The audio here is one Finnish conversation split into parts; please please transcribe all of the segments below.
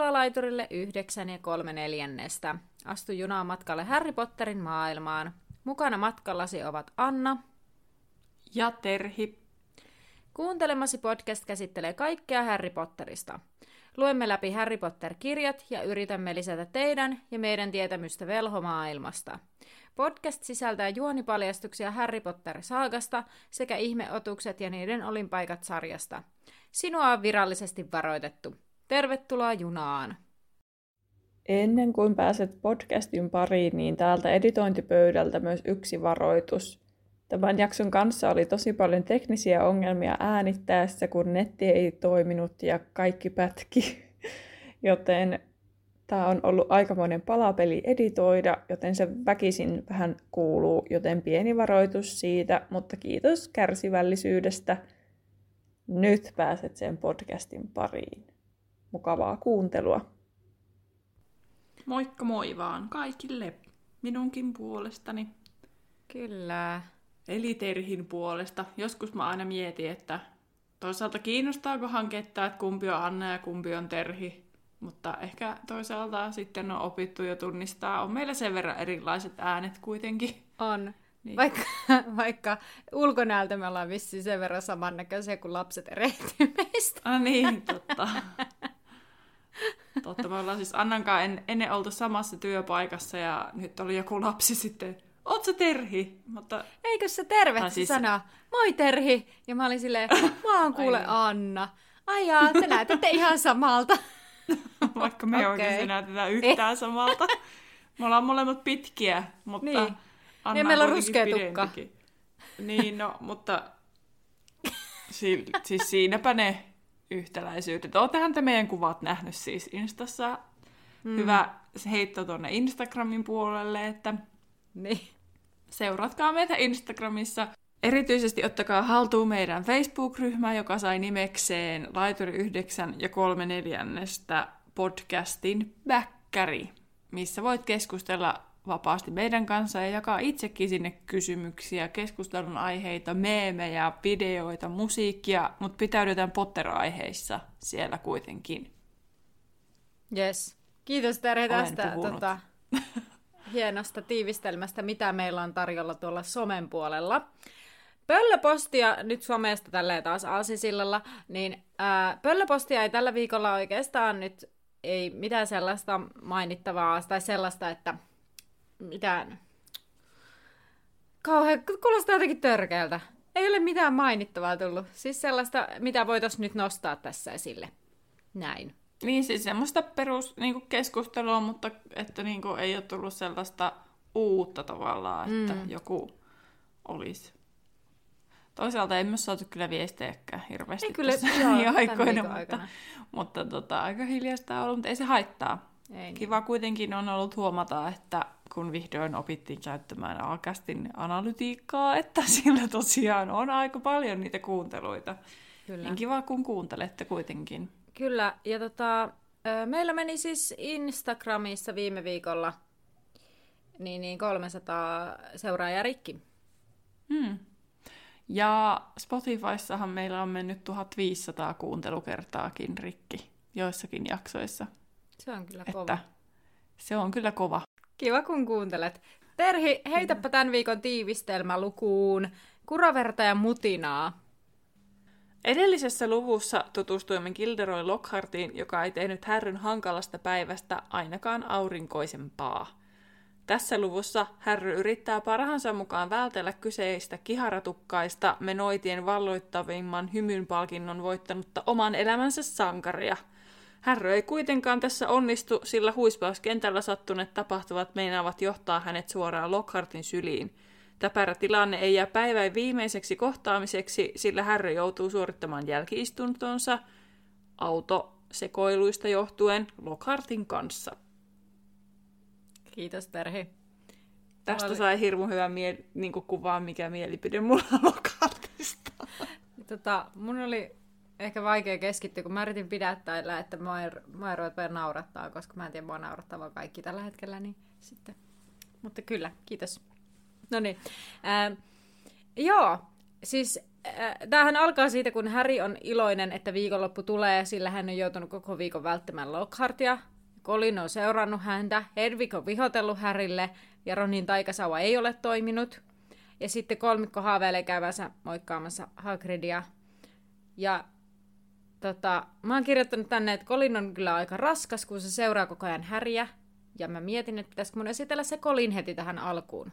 Tervetuloa laiturille 9 ja 3 neljännestä. Astu junaan matkalle Harry Potterin maailmaan. Mukana matkallasi ovat Anna ja Terhi. Kuuntelemasi podcast käsittelee kaikkea Harry Potterista. Luemme läpi Harry Potter-kirjat ja yritämme lisätä teidän ja meidän tietämystä velhomaailmasta. Podcast sisältää juonipaljastuksia Harry Potter-saagasta sekä ihmeotukset ja niiden olinpaikat sarjasta. Sinua on virallisesti varoitettu. Tervetuloa junaan! Ennen kuin pääset podcastin pariin, niin täältä editointipöydältä myös yksi varoitus. Tämän jakson kanssa oli tosi paljon teknisiä ongelmia äänittäessä, kun netti ei toiminut ja kaikki pätki. Joten tämä on ollut aikamoinen palapeli editoida, joten se väkisin vähän kuuluu, joten pieni varoitus siitä, mutta kiitos kärsivällisyydestä. Nyt pääset sen podcastin pariin. Mukavaa kuuntelua. Moikka moi vaan kaikille minunkin puolestani. Kyllä. Eli Terhin puolesta. Joskus mä aina mietin, että toisaalta kiinnostaakohan ketään, että kumpi on Anna ja kumpi on Terhi. Mutta ehkä toisaalta sitten on opittu jo tunnistaa. On meillä sen verran erilaiset äänet kuitenkin. On. Niin. Vaikka, vaikka ulkonäöltä me ollaan vissiin sen verran samannäköisiä kuin lapset erehtyy meistä. Ah niin, totta. totta, me ollaan siis Annankaan en, ennen oltu samassa työpaikassa ja nyt oli joku lapsi sitten, oot sä Terhi? Mutta... Eikö se terve siis... sanoa, moi Terhi? Ja mä olin silleen, mä oon kuule Anna. Ai jaa, te näytätte ihan samalta. Vaikka me okay. oikeasti näytetään yhtään samalta. Me ollaan molemmat pitkiä, mutta niin. Anna niin, meillä on ruskea tukka. Niin, no, mutta si- siis siinäpä ne yhtäläisyydet. Oottehan te meidän kuvat nähnyt siis Instassa. Mm. Hyvä heitto tuonne Instagramin puolelle, että niin. seuratkaa meitä Instagramissa. Erityisesti ottakaa haltuun meidän Facebook-ryhmä, joka sai nimekseen Laituri 9 ja 3 neljännestä podcastin Bäkkäri, missä voit keskustella vapaasti meidän kanssa ja jakaa itsekin sinne kysymyksiä, keskustelun aiheita, meemejä, videoita, musiikkia, mutta pitäydytään Potter-aiheissa siellä kuitenkin. Yes. Kiitos Terhi tästä tota, hienosta tiivistelmästä, mitä meillä on tarjolla tuolla somen puolella. Pöllöpostia, nyt somesta tälleen taas aasisillalla, niin ää, pöllöpostia ei tällä viikolla oikeastaan nyt ei mitään sellaista mainittavaa tai sellaista, että mitään... Kauhean, kuulostaa jotenkin törkeältä. Ei ole mitään mainittavaa tullut. Siis sellaista, mitä voitaisiin nyt nostaa tässä esille. Näin. Niin siis semmoista perus niin keskustelua, mutta että niin kuin, ei ole tullut sellaista uutta tavallaan, että mm. joku olisi. Toisaalta ei myös saatu kyllä viestejäkään hirveästi ei kyllä, joo, aikoina, mutta, mutta tota, aika hiljasta on ollut, mutta ei se haittaa. Ei Kiva niin. kuitenkin on ollut huomata, että kun vihdoin opittiin käyttämään Alkastin analytiikkaa, että sillä tosiaan on aika paljon niitä kuunteluita. Kyllä. Niin kiva, kun kuuntelette kuitenkin. Kyllä, ja tota, meillä meni siis Instagramissa viime viikolla niin, niin 300 seuraajaa rikki. Hmm. Ja Spotifyssahan meillä on mennyt 1500 kuuntelukertaakin rikki joissakin jaksoissa. Se on kyllä kova. Että se on kyllä kova. Kiva, kun kuuntelet. Terhi, heitäpä tämän viikon tiivistelmä lukuun kuraverta ja mutinaa. Edellisessä luvussa tutustuimme Gilderoy Lockhartiin, joka ei tehnyt härryn hankalasta päivästä ainakaan aurinkoisempaa. Tässä luvussa härry yrittää parhaansa mukaan vältellä kyseistä kiharatukkaista menoitien valloittavimman hymyn palkinnon voittanutta oman elämänsä sankaria – Härrö ei kuitenkaan tässä onnistu, sillä huispauskentällä sattuneet tapahtuvat meinaavat johtaa hänet suoraan Lockhartin syliin. Täpärä tilanne ei jää päivän viimeiseksi kohtaamiseksi, sillä Härry joutuu suorittamaan jälkiistuntonsa autosekoiluista johtuen Lockhartin kanssa. Kiitos Terhi. Tästä oli... sai hirmu hyvä mie- niin kuvaa, mikä mielipide mulla on Lockhartista. Tota, mun oli ehkä vaikea keskittyä, kun mä yritin pidättäillä, että mä mä ei ruveta naurattaa, koska mä en tiedä, mua naurattaa vaan kaikki tällä hetkellä, niin sitten. Mutta kyllä, kiitos. No niin. Äh, joo, siis tämähän alkaa siitä, kun Harry on iloinen, että viikonloppu tulee, sillä hän on joutunut koko viikon välttämään Lockhartia. Colin on seurannut häntä, Hedwig on vihotellut Härille ja Ronin taikasauva ei ole toiminut. Ja sitten kolmikko haaveilee käyvänsä moikkaamassa Hagridia. Ja tota, mä oon kirjoittanut tänne, että Colin on kyllä aika raskas, kun se seuraa koko ajan Häriä. Ja mä mietin, että pitäisikö mun esitellä se Colin heti tähän alkuun.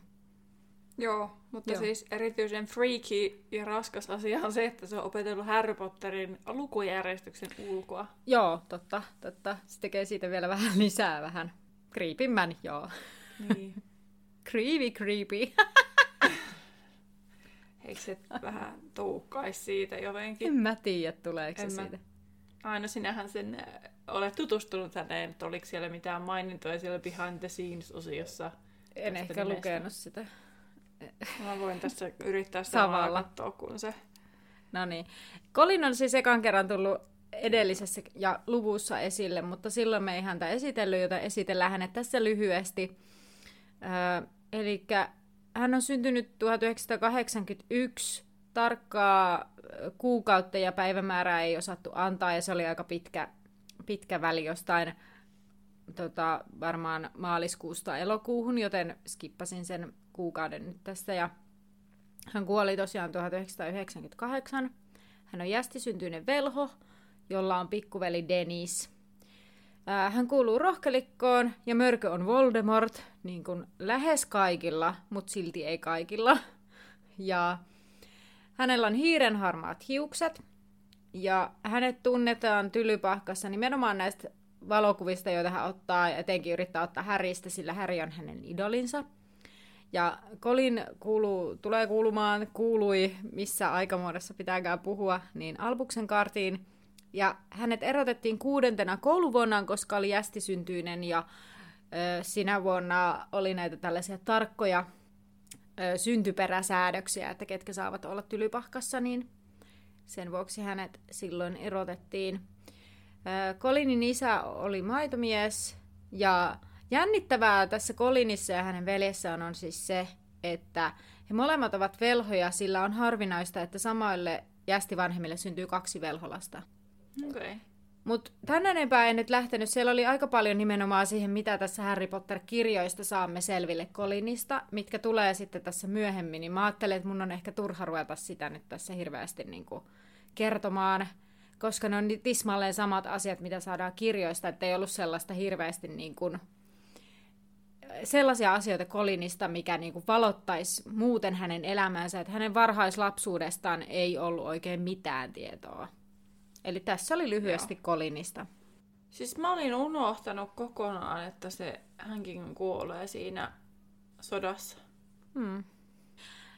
Joo, mutta Joo. siis erityisen freaky ja raskas asia on se, että se on opetellut Harry Potterin lukujärjestyksen ulkoa. Joo, totta, totta. Se tekee siitä vielä vähän lisää vähän. Creepimän, joo. Niin. Creepy, creepy. Eikö se vähän tuukkaisi siitä jotenkin? en mä tiedä, tuleeko se En mä- siitä. Aina sinähän sen äh, olet tutustunut häneen, että oliko siellä mitään mainintoja siellä behind the scenes-osiossa. En ehkä nimestä. lukenut sitä. Mä voin tässä yrittää samalla katsoa, kun se... No niin. Colin on siis ekan kerran tullut edellisessä ja luvussa esille, mutta silloin me ei häntä esitellyt, joten esitellään hänet tässä lyhyesti. Öö, Eli hän on syntynyt 1981. Tarkkaa kuukautta ja päivämäärää ei osattu antaa, ja se oli aika pitkä, pitkä väli jostain tota, varmaan maaliskuusta elokuuhun, joten skippasin sen kuukauden nyt tässä. Ja hän kuoli tosiaan 1998. Hän on jästisyntyinen velho, jolla on pikkuveli Dennis. Hän kuuluu rohkelikkoon ja mörkö on Voldemort, niin kuin lähes kaikilla, mutta silti ei kaikilla. Ja hänellä on hiirenharmaat hiukset ja hänet tunnetaan tylypahkassa nimenomaan näistä valokuvista, joita hän ottaa ja etenkin yrittää ottaa Häristä, sillä Häri on hänen idolinsa. Ja Colin kuuluu, tulee kuulumaan, kuului, missä aikamuodossa pitääkään puhua, niin Albuksen kartiin. Ja hänet erotettiin kuudentena kouluvuonnaan, koska oli jästisyntyinen ja ö, sinä vuonna oli näitä tällaisia tarkkoja ö, syntyperäsäädöksiä, että ketkä saavat olla tylypahkassa, niin sen vuoksi hänet silloin erotettiin. Ö, Colinin isä oli maitomies ja jännittävää tässä Colinissa ja hänen veljessään on siis se, että he molemmat ovat velhoja, sillä on harvinaista, että samoille jästivanhemmille syntyy kaksi velholasta. Okay. Mutta tänne enempää en nyt lähtenyt. Siellä oli aika paljon nimenomaan siihen, mitä tässä Harry Potter-kirjoista saamme selville Colinista, mitkä tulee sitten tässä myöhemmin. Niin mä ajattelen, että mun on ehkä turha ruveta sitä nyt tässä hirveästi niin kuin kertomaan, koska ne on tismalleen samat asiat, mitä saadaan kirjoista, että ei ollut sellaista hirveästi niin kuin sellaisia asioita Colinista, mikä niin kuin valottaisi muuten hänen elämänsä, että hänen varhaislapsuudestaan ei ollut oikein mitään tietoa. Eli tässä oli lyhyesti Joo. Colinista. Siis mä olin unohtanut kokonaan, että se hänkin kuolee siinä sodassa. Hmm.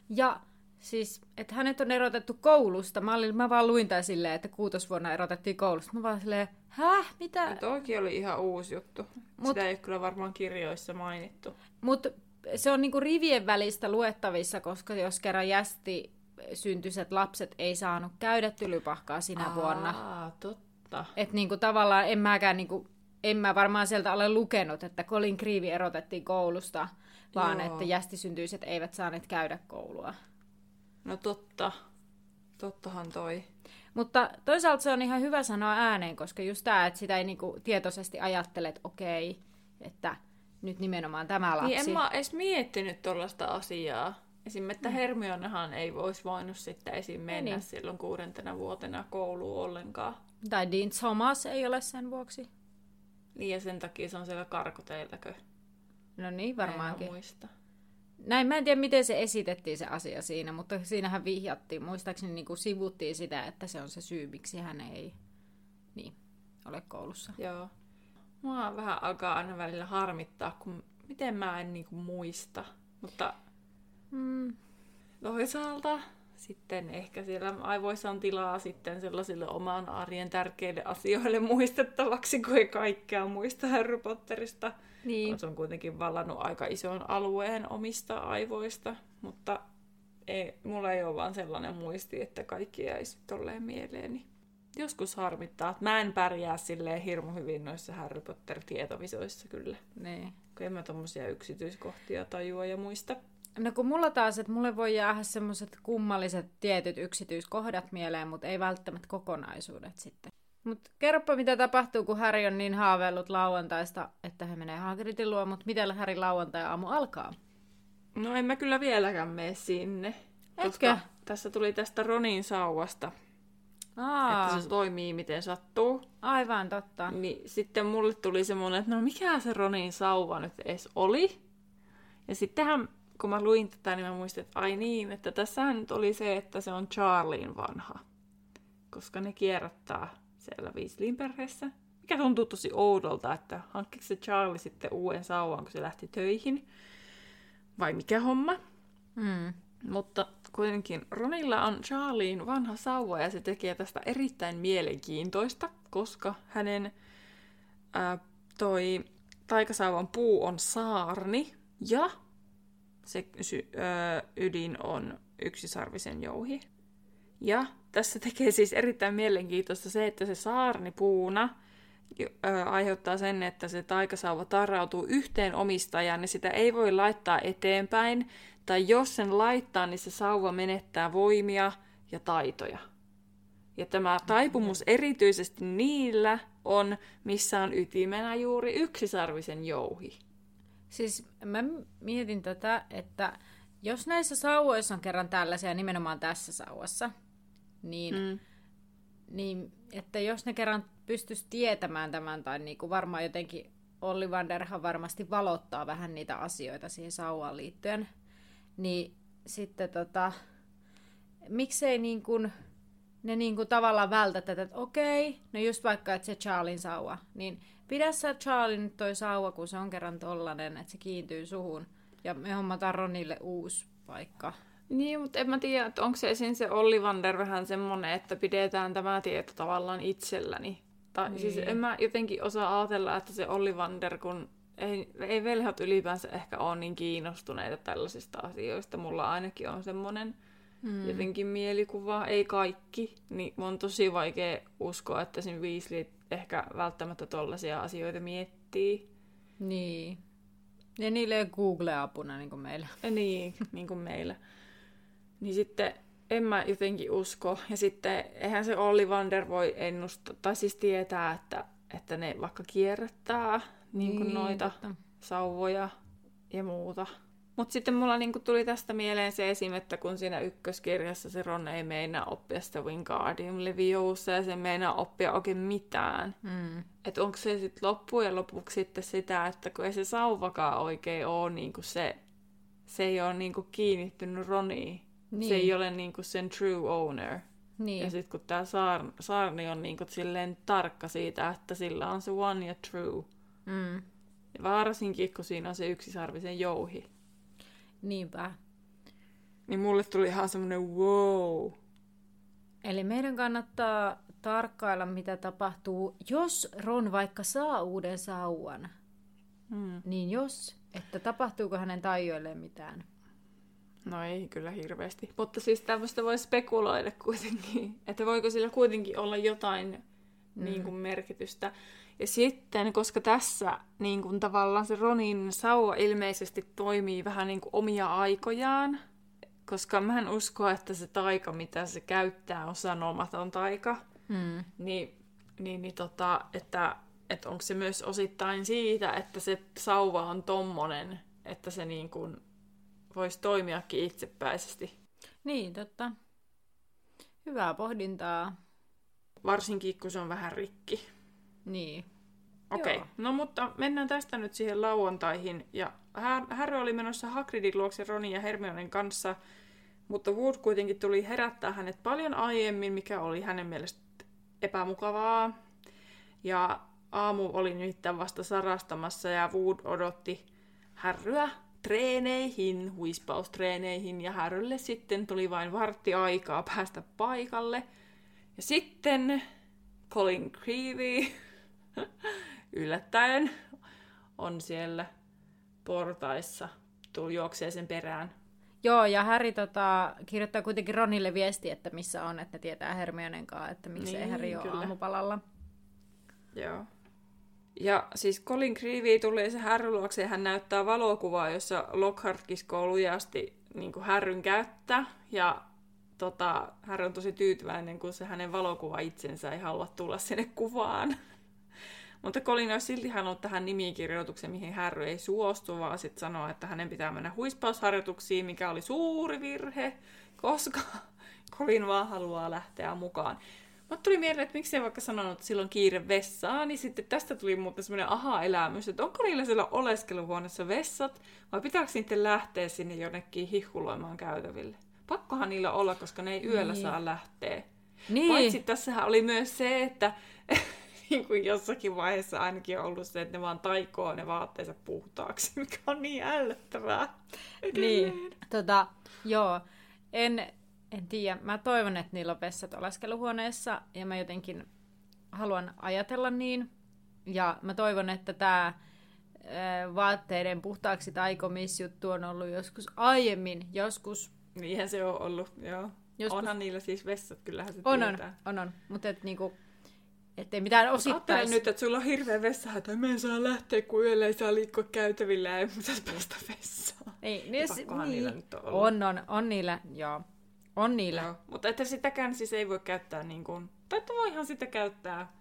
Ja siis, että hänet on erotettu koulusta. Mä, olin, mä vaan luin tää silleen, että kuutosvuonna erotettiin koulusta. Mä vaan silleen, häh, mitä? Ja toikin oli ihan uusi juttu. Mut- Sitä ei ole kyllä varmaan kirjoissa mainittu. Mutta se on niinku rivien välistä luettavissa, koska jos kerran jästi syntyiset lapset ei saanut käydä tylypahkaa sinä Aa. vuonna. Totta. Että niinku tavallaan en mäkään niinku, en mä varmaan sieltä ole lukenut, että Colin Creevy erotettiin koulusta, vaan Joo. että jästisyntyiset eivät saaneet käydä koulua. No totta. Tottahan toi. Mutta toisaalta se on ihan hyvä sanoa ääneen, koska just tämä, että sitä ei niinku tietoisesti ajattele, että okei, että nyt nimenomaan tämä lapsi. Niin en mä edes miettinyt tollaista asiaa. Esim. että Hermionehan ei voisi voinut sitten esim. mennä niin. silloin kuudentena vuotena kouluun ollenkaan. Tai Dean Thomas ei ole sen vuoksi. Niin ja sen takia se on siellä karkoteilläkö? No niin, varmaankin. En muista. Näin, mä en tiedä, miten se esitettiin se asia siinä, mutta siinähän vihjattiin, muistaakseni niin kuin sivuttiin sitä, että se on se syy, miksi hän ei niin, ole koulussa. Joo. Mua vähän alkaa aina välillä harmittaa, kun miten mä en niinku muista. Mutta Mm. toisaalta sitten ehkä siellä aivoissa on tilaa sitten sellaisille oman arjen tärkeille asioille muistettavaksi, kun ei kaikkea muista Harry Potterista. Niin. Kun se on kuitenkin vallannut aika ison alueen omista aivoista, mutta ei, mulla ei ole vaan sellainen muisti, että kaikki jäisi tolleen mieleeni. Joskus harmittaa, että mä en pärjää silleen hirmu hyvin noissa Harry Potter-tietovisoissa kyllä. Niin. Kun en mä tommosia yksityiskohtia tajua ja muista. No kun mulla taas, että mulle voi jäädä semmoiset kummalliset tietyt yksityiskohdat mieleen, mutta ei välttämättä kokonaisuudet sitten. Mutta kerropa, mitä tapahtuu, kun Häri on niin haaveillut lauantaista, että he menee Hagridin luo, mutta miten Häri lauantai-aamu alkaa? No en mä kyllä vieläkään mene sinne. Koska tässä tuli tästä Ronin sauvasta, Aa, että se toimii miten sattuu. aivan totta. Niin sitten mulle tuli semmoinen, että no mikä se Ronin sauva nyt edes oli. Ja sittenhän, kun mä luin tätä, niin mä muistin, että ai niin, että tässä nyt oli se, että se on Charlien vanha. Koska ne kierrättää siellä Weasleyin perheessä. Mikä tuntuu tosi oudolta, että hankkiko se Charlie sitten uuden sauvan, kun se lähti töihin. Vai mikä homma? Mm. Mutta kuitenkin Ronilla on Charlien vanha sauva ja se tekee tästä erittäin mielenkiintoista, koska hänen ää, toi taikasauvan puu on saarni ja se sy- ää, ydin on yksisarvisen jouhi. Ja tässä tekee siis erittäin mielenkiintoista se, että se saarni puuna aiheuttaa sen, että se taikasauva tarrautuu yhteen omistajaan ja sitä ei voi laittaa eteenpäin, tai jos sen laittaa, niin se sauva menettää voimia ja taitoja. Ja tämä taipumus erityisesti niillä on, missä on ytimenä juuri yksisarvisen jouhi. Siis mä mietin tätä, että jos näissä sauvoissa on kerran tällaisia, nimenomaan tässä sauvassa, niin, mm. niin että jos ne kerran pystyisi tietämään tämän, tai niin kuin varmaan jotenkin Ollivanderhan varmasti valottaa vähän niitä asioita siihen sauvaan liittyen, niin sitten tota, miksei niin kuin, ne niin kuin tavallaan vältä tätä, että okei, no just vaikka, että se Charlin sauva, niin pidä sä Charlin nyt toi sauva, kun se on kerran tollanen, että se kiintyy suhun, ja me hommataan Ronille uusi paikka. Niin, mutta en mä tiedä, että onko se esiin se Ollivander vähän semmonen, että pidetään tämä tieto tavallaan itselläni. Tai niin. siis en mä jotenkin osaa ajatella, että se Ollivander, kun ei, ei velhot ylipäänsä ehkä ole niin kiinnostuneita tällaisista asioista. Mulla ainakin on semmoinen hmm. jotenkin mielikuva, ei kaikki. Niin on tosi vaikea uskoa, että siinä Weasley ehkä välttämättä tollaisia asioita miettii. Niin. Ja niille ei Google-apuna niin kuin meillä. Ja niin, niin kuin meillä. Niin sitten en mä jotenkin usko. Ja sitten eihän se Ollivander voi ennustaa, tai siis tietää, että, että ne vaikka kierrättää niin kuin niin, noita totta. sauvoja ja muuta. Mutta sitten mulla niinku tuli tästä mieleen se esim, että kun siinä ykköskirjassa se Ron ei meinaa oppia sitä Wingardium Leviosa ja se meinaa oppia oikein mitään. Mm. Että onko se sitten loppujen lopuksi sitten sitä, että kun ei se sauvakaan oikein ole niinku se, se ei ole niinku kiinnittynyt Roniin. Niin. Se ei ole niinku sen true owner. Niin. Ja sitten kun tämä saar, saarni on niinku silleen tarkka siitä, että sillä on se one ja true. Mm. Ja varsinkin, kun siinä on se yksisarvisen jouhi. Niinpä. Niin mulle tuli ihan semmoinen wow. Eli meidän kannattaa tarkkailla, mitä tapahtuu, jos Ron vaikka saa uuden sauvan. Mm. Niin jos, että tapahtuuko hänen tajoilleen mitään. No ei kyllä hirveästi. Mutta siis tämmöistä voi spekuloida kuitenkin, että voiko sillä kuitenkin olla jotain mm. niin kuin merkitystä. Ja sitten, koska tässä niin kuin tavallaan se Ronin sauva ilmeisesti toimii vähän niin kuin omia aikojaan, koska mä en usko, että se taika, mitä se käyttää, on sanomaton taika, mm. niin, niin, niin tota, että, että onko se myös osittain siitä, että se sauva on tommonen, että se niin kuin voisi toimiakin itsepäisesti. Niin, totta. Hyvää pohdintaa. Varsinkin, kun se on vähän rikki. Niin. Okei, okay. no mutta mennään tästä nyt siihen lauantaihin. Ja Harry oli menossa Hagridin luokse Ronin ja Hermionen kanssa, mutta Wood kuitenkin tuli herättää hänet paljon aiemmin, mikä oli hänen mielestä epämukavaa. Ja aamu oli nimittäin vasta sarastamassa ja Wood odotti Harryä treeneihin, huispaustreeneihin ja Harrylle sitten tuli vain vartti aikaa päästä paikalle. Ja sitten Colin Creevy yllättäen on siellä portaissa, tuli juoksee sen perään. Joo, ja Harry tota, kirjoittaa kuitenkin Ronille viesti, että missä on, että ne tietää Hermionen kanssa, että miksei niin, Harry ole kyllä. aamupalalla. Joo. Ja siis Colin Creevy tulee se Harry luokse ja hän näyttää valokuvaa, jossa Lockhart kiskoo lujasti niin kuin Härryn käyttä. Ja tota, Harry on tosi tyytyväinen, kun se hänen valokuva itsensä ei halua tulla sinne kuvaan. Mutta Colin olisi silti halunnut tähän nimikirjoituksen, mihin Harry ei suostu, vaan sitten sanoa, että hänen pitää mennä huispausharjoituksiin, mikä oli suuri virhe, koska Colin vaan haluaa lähteä mukaan. Mutta tuli mieleen, että miksi ei vaikka sanonut, että silloin kiire vessaan, niin sitten tästä tuli muuten semmoinen aha-elämys, että onko niillä siellä oleskeluhuoneessa vessat, vai pitääkö niiden lähteä sinne jonnekin hihkuloimaan käytäville? Pakkohan niillä olla, koska ne ei yöllä niin. saa lähteä. Niin. Paitsi tässähän oli myös se, että niin kuin jossakin vaiheessa ainakin on ollut se, että ne vaan taikoo ne vaatteensa puhtaaksi, mikä on niin ällöttävää. Niin, tota, joo. En, en tiedä. Mä toivon, että niillä on vessat oleskeluhuoneessa ja mä jotenkin haluan ajatella niin. Ja mä toivon, että tämä vaatteiden puhtaaksi taikomisjuttu on ollut joskus aiemmin, joskus. Niinhän se on ollut, joo. Joskus... Onhan niillä siis vessat, kyllähän se on, tietää. On, on, on. Mutta niinku, ettei mitään osittais... nyt, että sulla on hirveä vessa, että me en saa lähteä, kun yöllä ei saa liikkua käytävillä ja ei pitäisi päästä vessaan. Ei, niin, niin, niin. niillä nyt on, on, on, on niillä, joo. On niillä. Joo, mutta että sitäkään siis ei voi käyttää niin kuin... Tai että voihan sitä käyttää...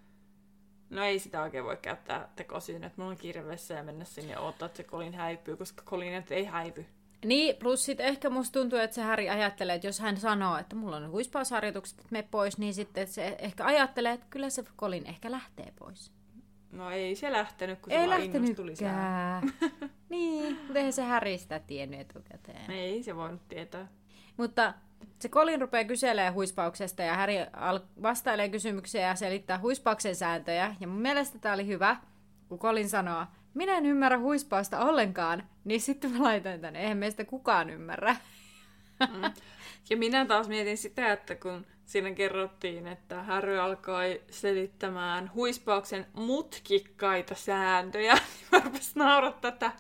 No ei sitä oikein voi käyttää tekosyyn, että mulla on kiire vessa ja mennä sinne ja odottaa, että se kolin häipyy, koska kolin ei häipy. Niin, plus sitten ehkä musta tuntuu, että se Häri ajattelee, että jos hän sanoo, että mulla on huispausharjoitukset, että me pois, niin sitten se ehkä ajattelee, että kyllä se Kolin ehkä lähtee pois. No ei se lähtenyt, kun ei se tuli Niin, mutta eihän se Häri sitä tiennyt etukäteen. Ei se voinut tietää. Mutta se Kolin rupeaa kyselemään huispauksesta ja Häri vastailee kysymyksiä ja selittää huispauksen sääntöjä. Ja mun mielestä tämä oli hyvä, kun Kolin sanoo, minä en ymmärrä huispausta ollenkaan, niin sitten mä laitoin tänne, eihän meistä kukaan ymmärrä. Mm. Ja minä taas mietin sitä, että kun siinä kerrottiin, että Harry alkoi selittämään huispauksen mutkikkaita sääntöjä, niin mä rupesin naurattaa, että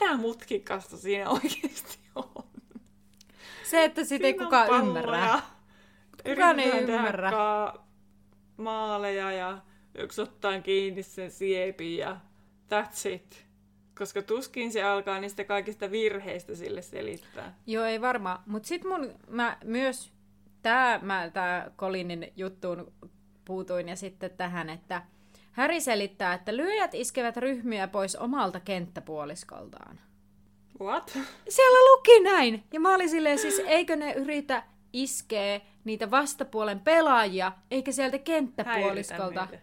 mitä mutkikasta siinä oikeasti on. Se, että sitä ei kukaan ymmärrä. Kukaan ei ymmärrä. maaleja ja yksi ottaa kiinni sen siepin ja that's it. Koska tuskin se alkaa niistä kaikista virheistä sille selittää. Joo, ei varmaan. Mutta sitten mun, mä myös, tää, mä tää Colinin juttuun puutuin ja sitten tähän, että Häri selittää, että lyöjät iskevät ryhmiä pois omalta kenttäpuoliskoltaan. What? Siellä luki näin! Ja mä olin silleen siis, eikö ne yritä iskeä niitä vastapuolen pelaajia, eikä sieltä kenttäpuoliskolta. Niin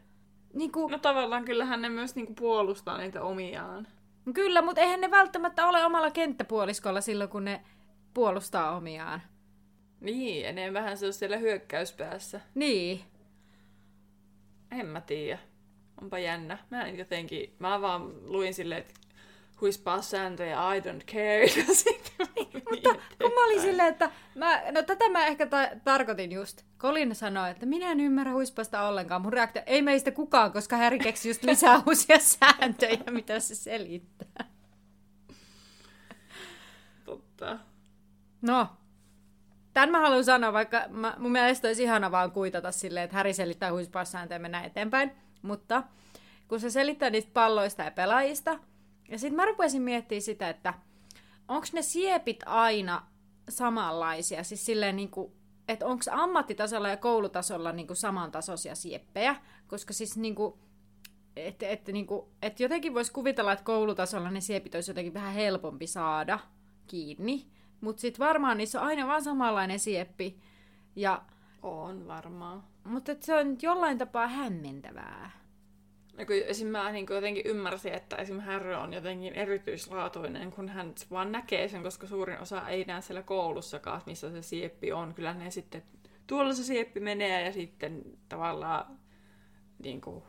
kuin... No tavallaan kyllähän ne myös niin kuin puolustaa niitä omiaan. Kyllä, mutta eihän ne välttämättä ole omalla kenttäpuoliskolla silloin, kun ne puolustaa omiaan. Niin, enemmän se on siellä hyökkäyspäässä. Niin. En mä tiedä. Onpa jännä. Mä en jotenkin, mä vaan luin silleen, että huispaa sääntöjä, I don't care. Mutta kun mä olin silleen, että mä, no tätä mä ehkä ta- tarkoitin just. Colin sanoi, että minä en ymmärrä huispasta ollenkaan. Mun reaktio, ei meistä kukaan, koska Harry keksi just lisää uusia sääntöjä, mitä se selittää. Totta. No, Tämän mä haluan sanoa, vaikka mä, mun mielestä olisi ihana vaan kuitata silleen, että Häri selittää huispassääntöjä ja mennään eteenpäin. Mutta kun se selittää niistä palloista ja pelaajista, ja sitten mä rupesin miettimään sitä, että onko ne siepit aina samanlaisia, siis silleen niin kuin, että onko ammattitasolla ja koulutasolla niin kuin samantasoisia sieppejä, koska siis niin kuin, että et, niin kuin, et jotenkin voisi kuvitella, että koulutasolla ne siepit olisi jotenkin vähän helpompi saada kiinni, mutta sitten varmaan niissä on aina vaan samanlainen sieppi. Ja, on varmaan. Mutta se on jollain tapaa hämmentävää. Ja kun esim. mä niin jotenkin ymmärsin, että esim. Harry on jotenkin erityislaatuinen, kun hän vaan näkee sen, koska suurin osa ei näe siellä koulussakaan, missä se sieppi on. Kyllä ne sitten, tuolla se sieppi menee ja sitten tavallaan niin kuin,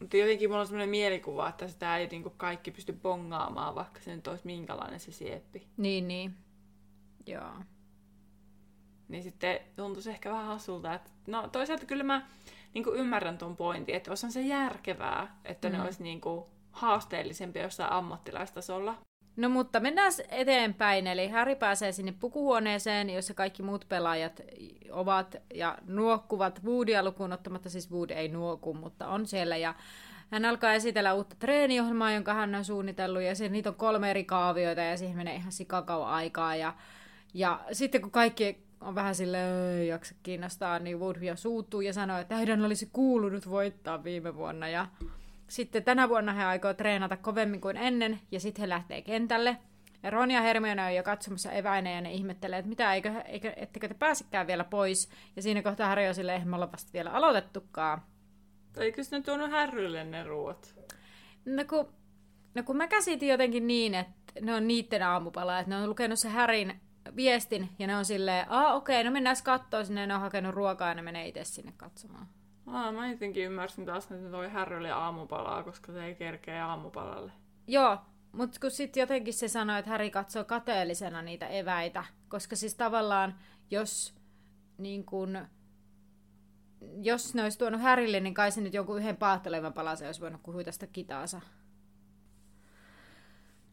mutta jotenkin mulla on sellainen mielikuva, että sitä ei niin kuin kaikki pysty bongaamaan, vaikka se nyt olisi minkälainen se sieppi. Niin, niin. Joo. Niin sitten tuntuisi ehkä vähän hassulta, että no toisaalta kyllä mä niin kuin ymmärrän tuon pointin, että olisihan se järkevää, että mm. ne olisi niin kuin haasteellisempia jossain ammattilaistasolla. No mutta mennään eteenpäin, eli Harry pääsee sinne pukuhuoneeseen, jossa kaikki muut pelaajat ovat ja nuokkuvat Woodia lukuun ottamatta, siis Wood ei nuoku, mutta on siellä. Ja hän alkaa esitellä uutta treeniohjelmaa, jonka hän on suunnitellut, ja siinä niitä on kolme eri kaavioita, ja siihen menee ihan sikakau aikaa, ja, ja sitten kun kaikki on vähän sille ei jaksa kiinnostaa, niin Wood jo suuttuu ja sanoo, että heidän olisi kuulunut voittaa viime vuonna, ja sitten tänä vuonna he aikoo treenata kovemmin kuin ennen, ja sitten he lähtee kentälle, ja Ron ja Hermione on jo katsomassa eväineen ja ne ihmettelee, että mitä, eikö, eikö, ettekö te pääsekään vielä pois. Ja siinä kohtaa Harry on silleen, me olla vasta vielä aloitettukaan. Eikö ne tuonut Härrylle ne ruoat? No kun, no kun mä käsitin jotenkin niin, että ne on niitten aamupala, että ne on lukenut se Härin viestin ja ne on silleen, aa okei, okay, no mennään katsoa sinne, ne on hakenut ruokaa ja ne menee itse sinne katsomaan. Aa, mä jotenkin ymmärsin taas, että toi Härrylle aamupalaa, koska se ei kerkeä aamupalalle. Joo, mutta kun sitten jotenkin se sanoi, että Häri katsoo kateellisena niitä eväitä, koska siis tavallaan jos niin kun, jos ne olisi tuonut Härille, niin kai se nyt jonkun yhden paattelevan palasen olisi voinut kuhuita sitä kitaansa.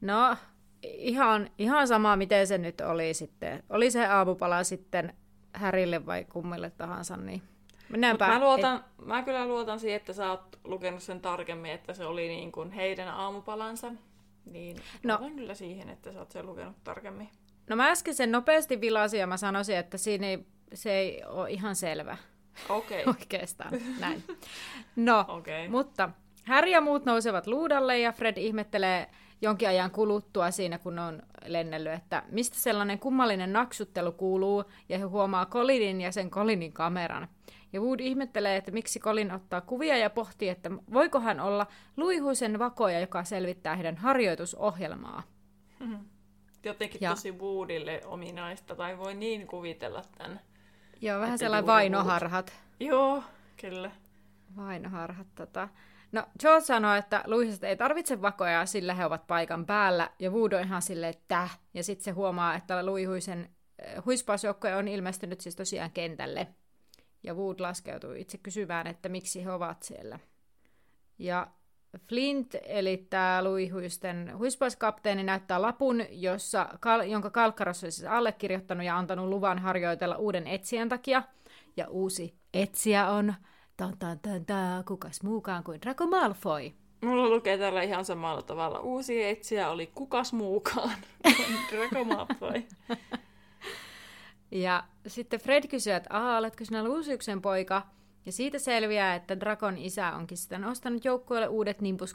No, ihan, ihan sama, miten se nyt oli sitten. Oli se aamupala sitten Härille vai kummille tahansa, niin Mennäänpä. Mä, luotan, et... mä kyllä luotan siihen, että sä oot lukenut sen tarkemmin, että se oli niin kuin heidän aamupalansa. Niin, no. kyllä siihen, että sä oot sen lukenut tarkemmin. No mä äsken sen nopeasti vilasin ja mä sanoisin, että siinä ei, se ei ole ihan selvä. Okei. Okay. Oikeastaan, näin. No, okay. mutta Harry ja muut nousevat luudalle ja Fred ihmettelee jonkin ajan kuluttua siinä, kun on lennellyt, että mistä sellainen kummallinen naksuttelu kuuluu, ja he huomaa Colinin ja sen Colinin kameran. Ja Wood ihmettelee, että miksi Colin ottaa kuvia ja pohtii, että voiko hän olla luihuisen vakoja, joka selvittää heidän harjoitusohjelmaa. Jotenkin ja. tosi Woodille ominaista, tai voi niin kuvitella tämän. Joo, vähän sellainen vainoharhat. Joo, kyllä. Vainoharhat. Tota. No, George sanoi, että Luisesta ei tarvitse vakoja, sillä he ovat paikan päällä, ja Wood on ihan silleen, että Ja sitten se huomaa, että Luihuisen äh, huispausjoukkoja on ilmestynyt siis tosiaan kentälle ja Wood laskeutui itse kysymään, että miksi he ovat siellä. Ja Flint, eli tämä luihuisten huispauskapteeni, näyttää lapun, jossa, jonka Kalkkaros olisi siis allekirjoittanut ja antanut luvan harjoitella uuden etsijän takia. Ja uusi etsijä on, tan, tan, tan, tan, kukas muukaan kuin Draco Malfoy. Mulla lukee täällä ihan samalla tavalla. Uusi etsijä oli kukas muukaan Draco Malfoy. Ja sitten Fred kysyy, että Aa, oletko sinä Luusiuksen poika? Ja siitä selviää, että Drakon isä onkin sitten ostanut joukkueelle uudet Nimbus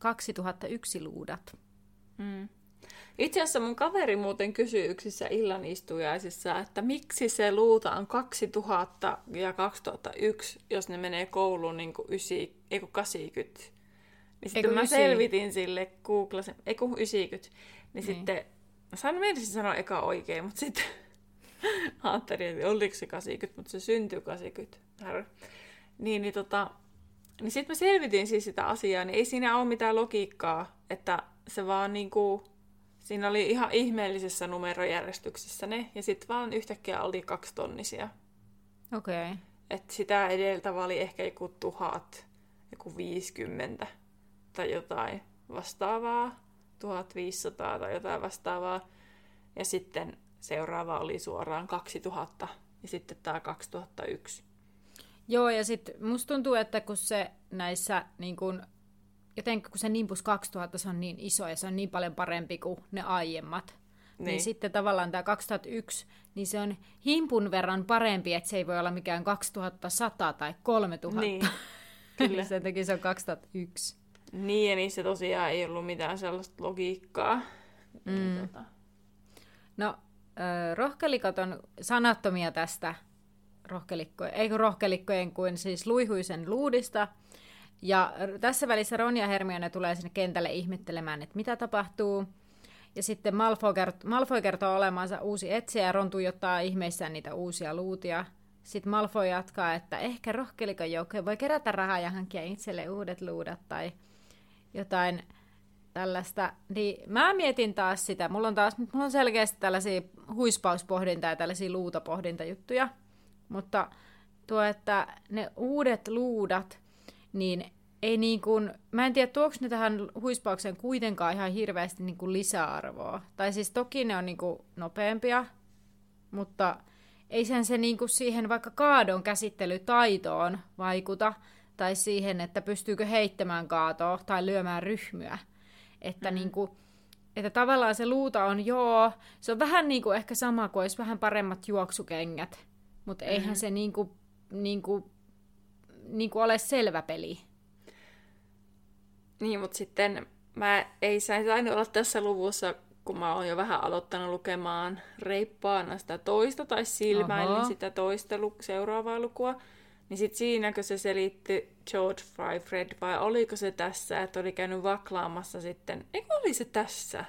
2001 luudat. Mm. Itse asiassa mun kaveri muuten kysyi yksissä illanistujaisissa, että miksi se luuta on 2000 ja 2001, jos ne menee kouluun niin kuin 9, ei 80. Niin sitten mä 9. selvitin sille, googlasin, ei kun 90. Niin, niin. sitten, mä sain mielisin sanoa eka oikein, mutta sitten Ajattelin, että oliko se 80, mutta se syntyi 80. Niin, niin, tota, niin sitten mä selvitin siis sitä asiaa, niin ei siinä ole mitään logiikkaa, että se vaan niinku, siinä oli ihan ihmeellisessä numerojärjestyksessä ne, ja sitten vaan yhtäkkiä oli tonnisia. Okei. Okay. Sitä edeltävä oli ehkä joku tuhat, joku 50 tai jotain vastaavaa, 1500 tai jotain vastaavaa. Ja sitten seuraava oli suoraan 2000 ja sitten tämä 2001. Joo, ja sitten musta tuntuu, että kun se näissä, niin kun, jotenkin kun se Nimbus 2000 se on niin iso ja se on niin paljon parempi kuin ne aiemmat, niin, niin sitten tavallaan tämä 2001, niin se on himpun verran parempi, että se ei voi olla mikään 2100 tai 3000. Niin, kyllä. sen takia se on 2001. Niin, ja niissä tosiaan ei ollut mitään sellaista logiikkaa. Niin mm. Niin, tota... No, rohkelikot on sanattomia tästä rohkelikkojen, eikö rohkelikkojen kuin siis luihuisen luudista. Ja tässä välissä Ron ja Hermione tulee sinne kentälle ihmettelemään, että mitä tapahtuu. Ja sitten Malfoy, kert- Malfoy kertoo olemansa uusi etsijä ja Ron tuijottaa ihmeissään niitä uusia luutia. Sitten Malfoy jatkaa, että ehkä rohkelikon joukkoja voi kerätä rahaa ja hankkia itselle uudet luudat tai jotain tällaista, niin mä mietin taas sitä, mulla on taas, mulla on selkeästi tällaisia huispauspohdinta ja tällaisia luutapohdintajuttuja, mutta tuo, että ne uudet luudat, niin ei niin kuin, mä en tiedä, tuoks ne tähän huispaukseen kuitenkaan ihan hirveästi niin kuin lisäarvoa. Tai siis toki ne on niin kuin nopeampia, mutta ei sen se niin kuin siihen vaikka kaadon käsittelytaitoon vaikuta, tai siihen, että pystyykö heittämään kaatoa tai lyömään ryhmyä. Että, mm. niin kuin, että tavallaan se luuta on, joo, se on vähän niin kuin ehkä sama kuin olisi vähän paremmat juoksukengät, mutta mm. eihän se niin kuin, niin kuin, niin kuin ole selvä peli. Niin, mutta sitten mä ei saisi olla tässä luvussa, kun mä oon jo vähän aloittanut lukemaan reippaana sitä toista tai silmäilin Oho. sitä toista lu- seuraavaa lukua, niin sitten siinäkö se selitti George Fry Fred vai oliko se tässä, että oli käynyt vaklaamassa sitten, eikö oli se tässä?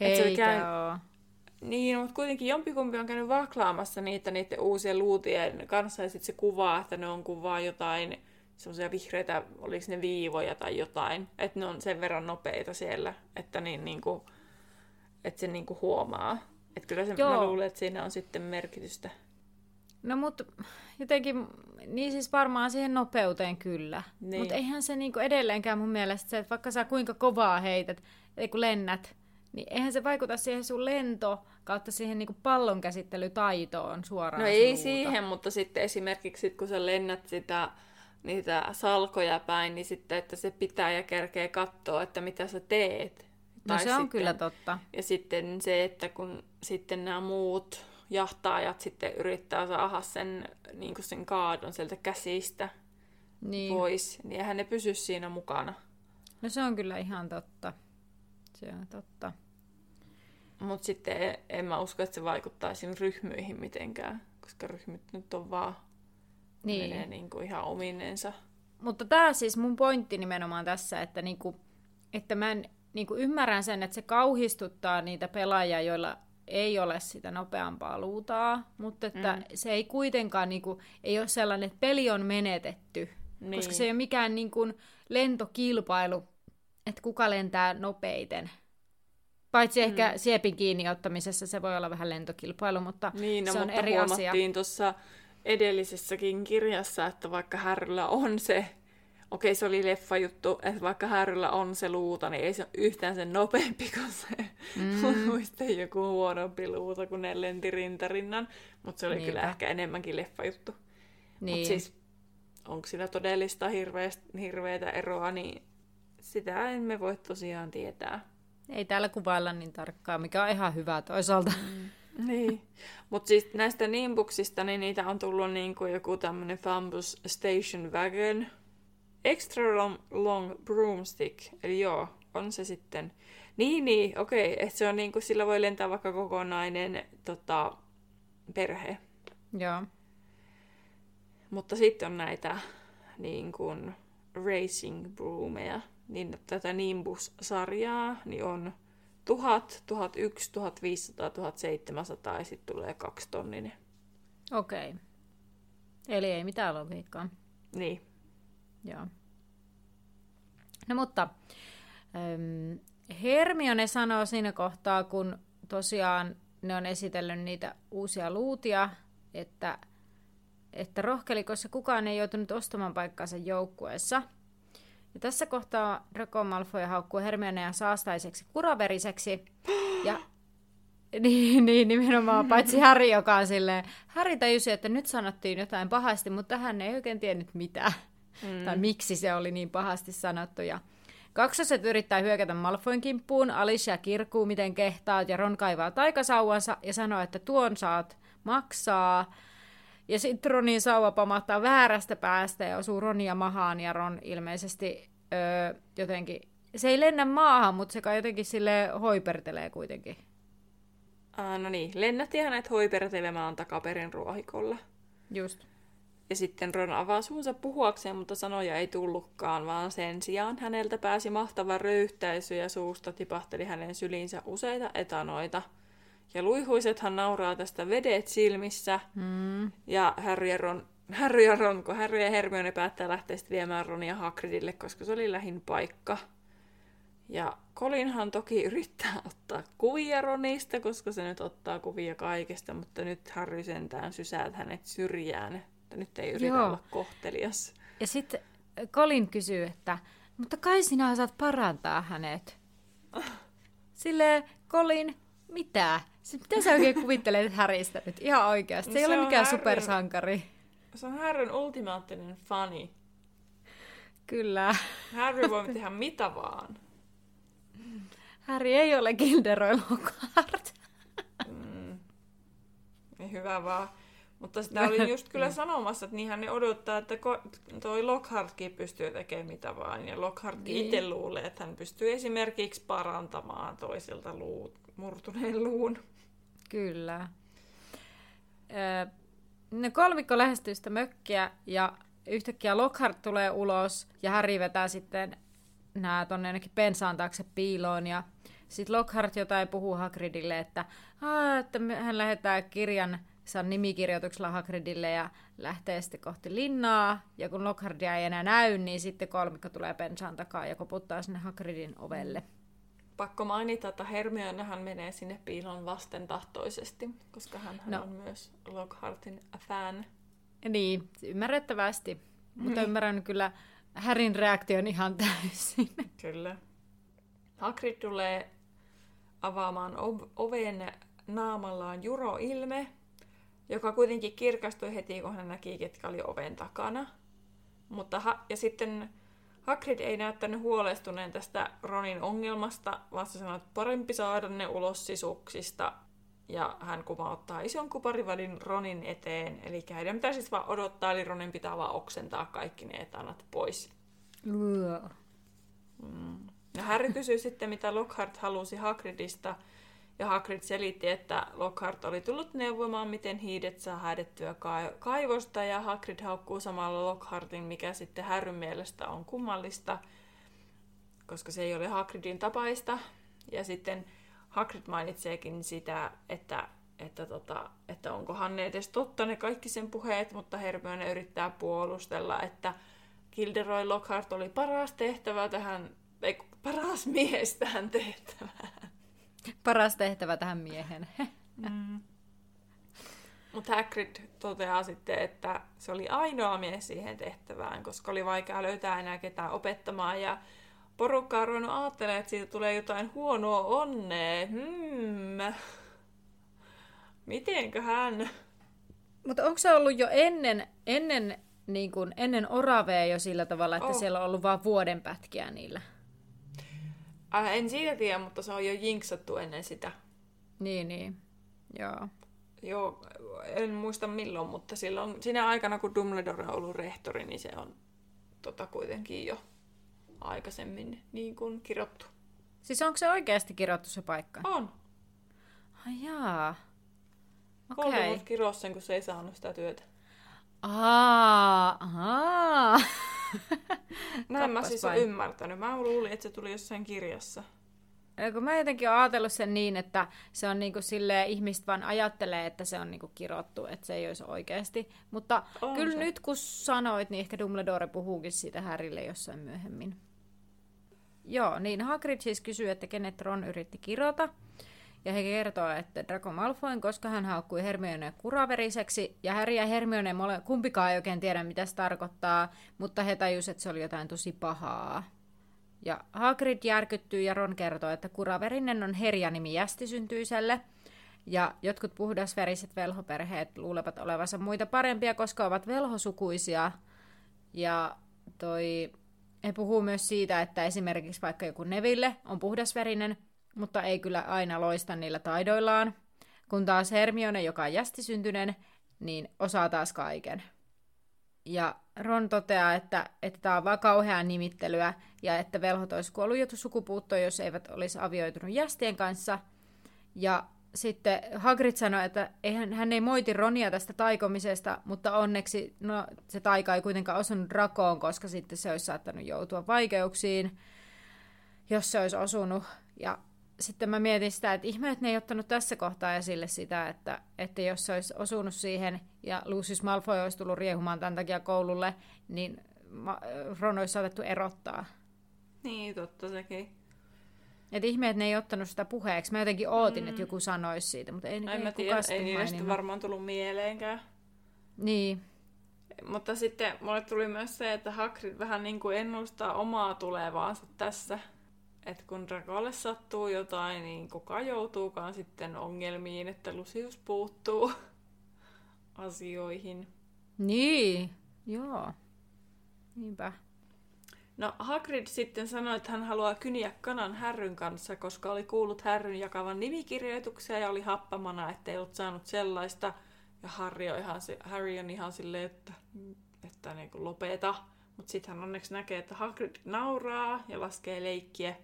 Eikä se käy... Niin, mutta kuitenkin jompikumpi on käynyt vaklaamassa niitä niiden uusien luutien kanssa ja sitten se kuvaa, että ne on kuvaa jotain semmoisia vihreitä, oliko ne viivoja tai jotain, että ne on sen verran nopeita siellä, että, niin, niin kuin, että se niin kuin huomaa. Että kyllä se, Joo. mä luulen, että siinä on sitten merkitystä. No mutta jotenkin, niin siis varmaan siihen nopeuteen kyllä. Niin. Mutta eihän se niinku edelleenkään mun mielestä se, että vaikka sä kuinka kovaa heität, eli kun lennät, niin eihän se vaikuta siihen sun lento kautta siihen niinku pallon käsittelytaitoon suoraan. No ei siihen, mutta sitten esimerkiksi kun sä lennät sitä niitä salkoja päin, niin sitten, että se pitää ja kerkee katsoa, että mitä sä teet. No tai se on sitten, kyllä totta. Ja sitten se, että kun sitten nämä muut jahtaajat sitten yrittää saada sen, niin sen kaadon sieltä käsistä niin. pois, niin eihän ne pysy siinä mukana. No se on kyllä ihan totta. Se on totta. Mutta sitten en mä usko, että se vaikuttaisi ryhmyihin mitenkään, koska ryhmät nyt on vaan niin. menee niin kuin ihan ominensa. Mutta tämä siis mun pointti nimenomaan tässä, että, niinku, että mä en, niinku ymmärrän sen, että se kauhistuttaa niitä pelaajia, joilla ei ole sitä nopeampaa luutaa, mutta että mm. se ei kuitenkaan niinku, ei ole sellainen, että peli on menetetty, niin. koska se ei ole mikään niinku lentokilpailu, että kuka lentää nopeiten. Paitsi mm. ehkä siepin kiinni ottamisessa se voi olla vähän lentokilpailu, mutta niin, no, se on mutta eri asia. tuossa edellisessäkin kirjassa, että vaikka Härryllä on se, okei se oli leffa juttu, että vaikka Härryllä on se luuta, niin ei se ole yhtään sen nopeampi kuin se mm. joku huonompi luuta, kun ne lenti rintarinnan, mutta se oli Niinpä. kyllä ehkä enemmänkin leffa juttu. Niin. Mutta siis onko sillä todellista hirveätä eroa, niin sitä emme voi tosiaan tietää. Ei täällä kuvailla niin tarkkaan, mikä on ihan hyvä toisaalta. Mm. Niin, mutta siis näistä nimbuksista, niin niitä on tullut niin kuin joku tämmöinen Fambus Station Wagon, Extra long, long Broomstick, eli joo, on se sitten. Niin, niin, okei, okay, että se on niin kuin, sillä voi lentää vaikka kokonainen tota, perhe. Joo. Mutta sitten on näitä niin kuin racing broomeja, niin tätä Nimbus-sarjaa, niin on 1000, 1001, 1500, 1700 ja sitten tulee kaksi tonninen. Okei. Okay. Eli ei mitään logiikkaa. Niin. Joo. No mutta ähm, Hermione sanoo siinä kohtaa, kun tosiaan ne on esitellyt niitä uusia luutia, että, että rohkelikossa kukaan ei joutunut ostamaan paikkaansa joukkueessa – ja tässä kohtaa Draco Malfoy haukkuu Hermionea saastaiseksi kuraveriseksi. Ja niin, niin, nimenomaan, paitsi Harry, joka on silleen, Harry tajusi, että nyt sanottiin jotain pahasti, mutta hän ei oikein tiennyt mitä. Mm. Tai miksi se oli niin pahasti sanottu. Ja kaksoset yrittää hyökätä Malfoyn kimppuun, Alicia kirkuu miten kehtaat ja Ron kaivaa taikasauvansa ja sanoo, että tuon saat maksaa. Ja sitten Ronin sauva pamahtaa väärästä päästä ja osuu Ronia mahaan ja Ron ilmeisesti öö, jotenkin... Se ei lennä maahan, mutta se kai jotenkin sille hoipertelee kuitenkin. Ah, no niin, lennätti hänet hoipertelemaan takaperin ruohikolla. Just. Ja sitten Ron avaa suunsa puhuakseen, mutta sanoja ei tullutkaan, vaan sen sijaan häneltä pääsi mahtava röyhtäisy ja suusta tipahteli hänen syliinsä useita etanoita – ja luihuisethan nauraa tästä vedet silmissä. Mm. Ja Harry ja Ron, Harry ja Ron, kun Harry ja Hermione päättää lähteä sitten viemään Ronia Hagridille, koska se oli lähin paikka. Ja Colinhan toki yrittää ottaa kuvia Ronista, koska se nyt ottaa kuvia kaikesta, mutta nyt Harry sentään sysää hänet syrjään, että nyt ei yritä Joo. olla kohtelias. Ja sitten Colin kysyy, että mutta kai sinä saat parantaa hänet. Silleen, Colin, mitä? Se, mitä sä oikein kuvittelet Häristä nyt ihan oikeasti? Se, se ei ole mikään Harryn, supersankari. Se on Härryn ultimaattinen fani. Kyllä. Harry voi tehdä mitä vaan. Harry ei ole Gilderoy Lockhart. Mm. Niin hyvä vaan. Mutta sitä olin just kyllä sanomassa, että niinhän ne odottaa, että toi Lockhartkin pystyy tekemään mitä vaan. Ja Lockhart Niin. itse luulee, että hän pystyy esimerkiksi parantamaan toisilta luu, murtuneen luun. Kyllä. Öö, ne kolmikko lähestyy sitä mökkiä ja yhtäkkiä Lockhart tulee ulos ja Harry vetää sitten nää tonne jonnekin pensaan taakse piiloon ja sitten Lockhart jotain puhuu Hagridille, että, että hän lähettää kirjan saa nimikirjoituksella Hagridille ja lähtee sitten kohti linnaa. Ja kun Lockhartia ei enää näy, niin sitten kolmikko tulee pensaan takaa ja koputtaa sinne Hagridin ovelle. Pakko mainita, että Hermionehan menee sinne piiloon vastentahtoisesti, koska hän No. on myös Lockhartin fan. Niin, ymmärrettävästi. Mutta ymmärrän kyllä Härin reaktion ihan täysin. Kyllä. Hagrid tulee avaamaan ov- oven naamallaan Juro-ilme, joka kuitenkin kirkastui heti, kun hän näki, ketkä oli oven takana. Mutta ha- ja sitten Hagrid ei näyttänyt huolestuneen tästä Ronin ongelmasta, vaan se sanoi, että parempi saada ne ulos sisuksista. Ja hän kuvauttaa ison kuparivadin Ronin eteen. Eli heidän pitää siis vaan odottaa, eli Ronin pitää vaan oksentaa kaikki ne etanat pois. Ja Harry kysyi sitten, mitä Lockhart halusi Hagridista, ja Hagrid selitti, että Lockhart oli tullut neuvomaan, miten hiidet saa häädettyä ka- kaivosta, ja Hagrid haukkuu samalla Lockhartin, mikä sitten Harryn mielestä on kummallista, koska se ei ole Hagridin tapaista. Ja sitten Hagrid mainitseekin sitä, että, että, tota, että onkohan ne edes totta ne kaikki sen puheet, mutta Hermione yrittää puolustella, että Gilderoy Lockhart oli paras tehtävä tähän, ei, paras mies tähän tehtävään. Paras tehtävä tähän miehen. Mm. Mutta Hagrid toteaa sitten, että se oli ainoa mies siihen tehtävään, koska oli vaikea löytää enää ketään opettamaan ja porukka on ruvennut ajattelemaan, että siitä tulee jotain huonoa onnea. Hmm. Mitenköhän? Mutta onko se ollut jo ennen, ennen, niin kuin, ennen Oravea jo sillä tavalla, että Oh. siellä on ollut vain vuoden pätkiä niillä? Äh, en siitä tiedä, mutta se on jo jinksattu ennen sitä. Niin, niin. Joo. Joo, en muista milloin, mutta silloin siinä aikana, kun Dumbledore on ollut rehtori, niin se on tota, kuitenkin jo aikaisemmin niin kuin kirottu. Siis onko se oikeasti kirjoittu se paikka? On. Ai jaa. Okei. Voldemort kirosi sen, kun se ei saanut sitä työtä. Aa, ahaa. Näin mä siis vain. ymmärtänyt. Mä luulin, että se tuli jossain kirjassa. Ja kun mä jotenkin oon ajatellut sen niin, että se on niinku silleen, ihmiset vaan ajattelee, että se on niinku kirottu, että se ei olisi oikeasti. Mutta On kyllä se. nyt kun sanoit, niin ehkä Dumbledore puhuukin siitä Härille jossain myöhemmin. Joo, niin Hagrid siis kysyy, että kenet Ron yritti kirota. Ja he kertoo, että Draco Malfoyn, koska hän haukkui Hermione kuraveriseksi. Ja Harry ja Hermione mole, kumpikaan ei oikein tiedä, mitä se tarkoittaa, mutta he tajusivat, että se oli jotain tosi pahaa. Ja Hagrid järkyttyy ja Ron kertoo, että kuraverinen on herjanimi jästisyntyiselle. Ja jotkut puhdasveriset velhoperheet luulevat olevansa muita parempia, koska ovat velhosukuisia. Ja toi, he puhuu myös siitä, että esimerkiksi vaikka joku Neville on puhdasverinen, mutta ei kyllä aina loista niillä taidoillaan. Kun taas Hermione, joka on jästisyntyinen, niin osaa taas kaiken. Ja Ron toteaa, että että tämä on vaan kauheaa nimittelyä ja että velhot olisi kuollut jo sukupuuttoon, jos eivät olisi avioitunut jästien kanssa. Ja sitten Hagrid sanoi, että eihän, hän ei moiti Ronia tästä taikomisesta, mutta onneksi no, se taika ei kuitenkaan osunut Drakoon, koska sitten se olisi saattanut joutua vaikeuksiin, jos se olisi osunut. Ja sitten mä mietin sitä, että ihme, että ne ei ottanut tässä kohtaa esille sitä, että, että jos se olisi osunut siihen ja Lucius Malfoy olisi tullut riehumaan tämän takia koululle, niin Ron olisi saatettu erottaa. Niin, totta sekin. Et ihme, että ne ei ottanut sitä puheeksi. Mä jotenkin ootin, mm. että joku sanoisi siitä, mutta ei, En ei mä kukaan tiedä, ei niistä varmaan tullut mieleenkään. Niin, Mutta sitten mulle tuli myös se, että Hagrid vähän niin kuin ennustaa omaa tulevaansa tässä. Että kun Dracolle sattuu jotain, niin kuka joutuukaan sitten ongelmiin, että Lucius puuttuu asioihin. niin, joo. Niinpä. No Hagrid sitten sanoi, että hän haluaa kyniä kanan Härryn kanssa, koska oli kuullut Härryn jakavan nimikirjoituksia ja oli happamana, ettei ollut saanut sellaista. Ja Harry on ihan, Harry on ihan silleen, että, että niin kuin lopeta. Mutta sitten hän onneksi näkee, että Hagrid nauraa ja laskee leikkiä.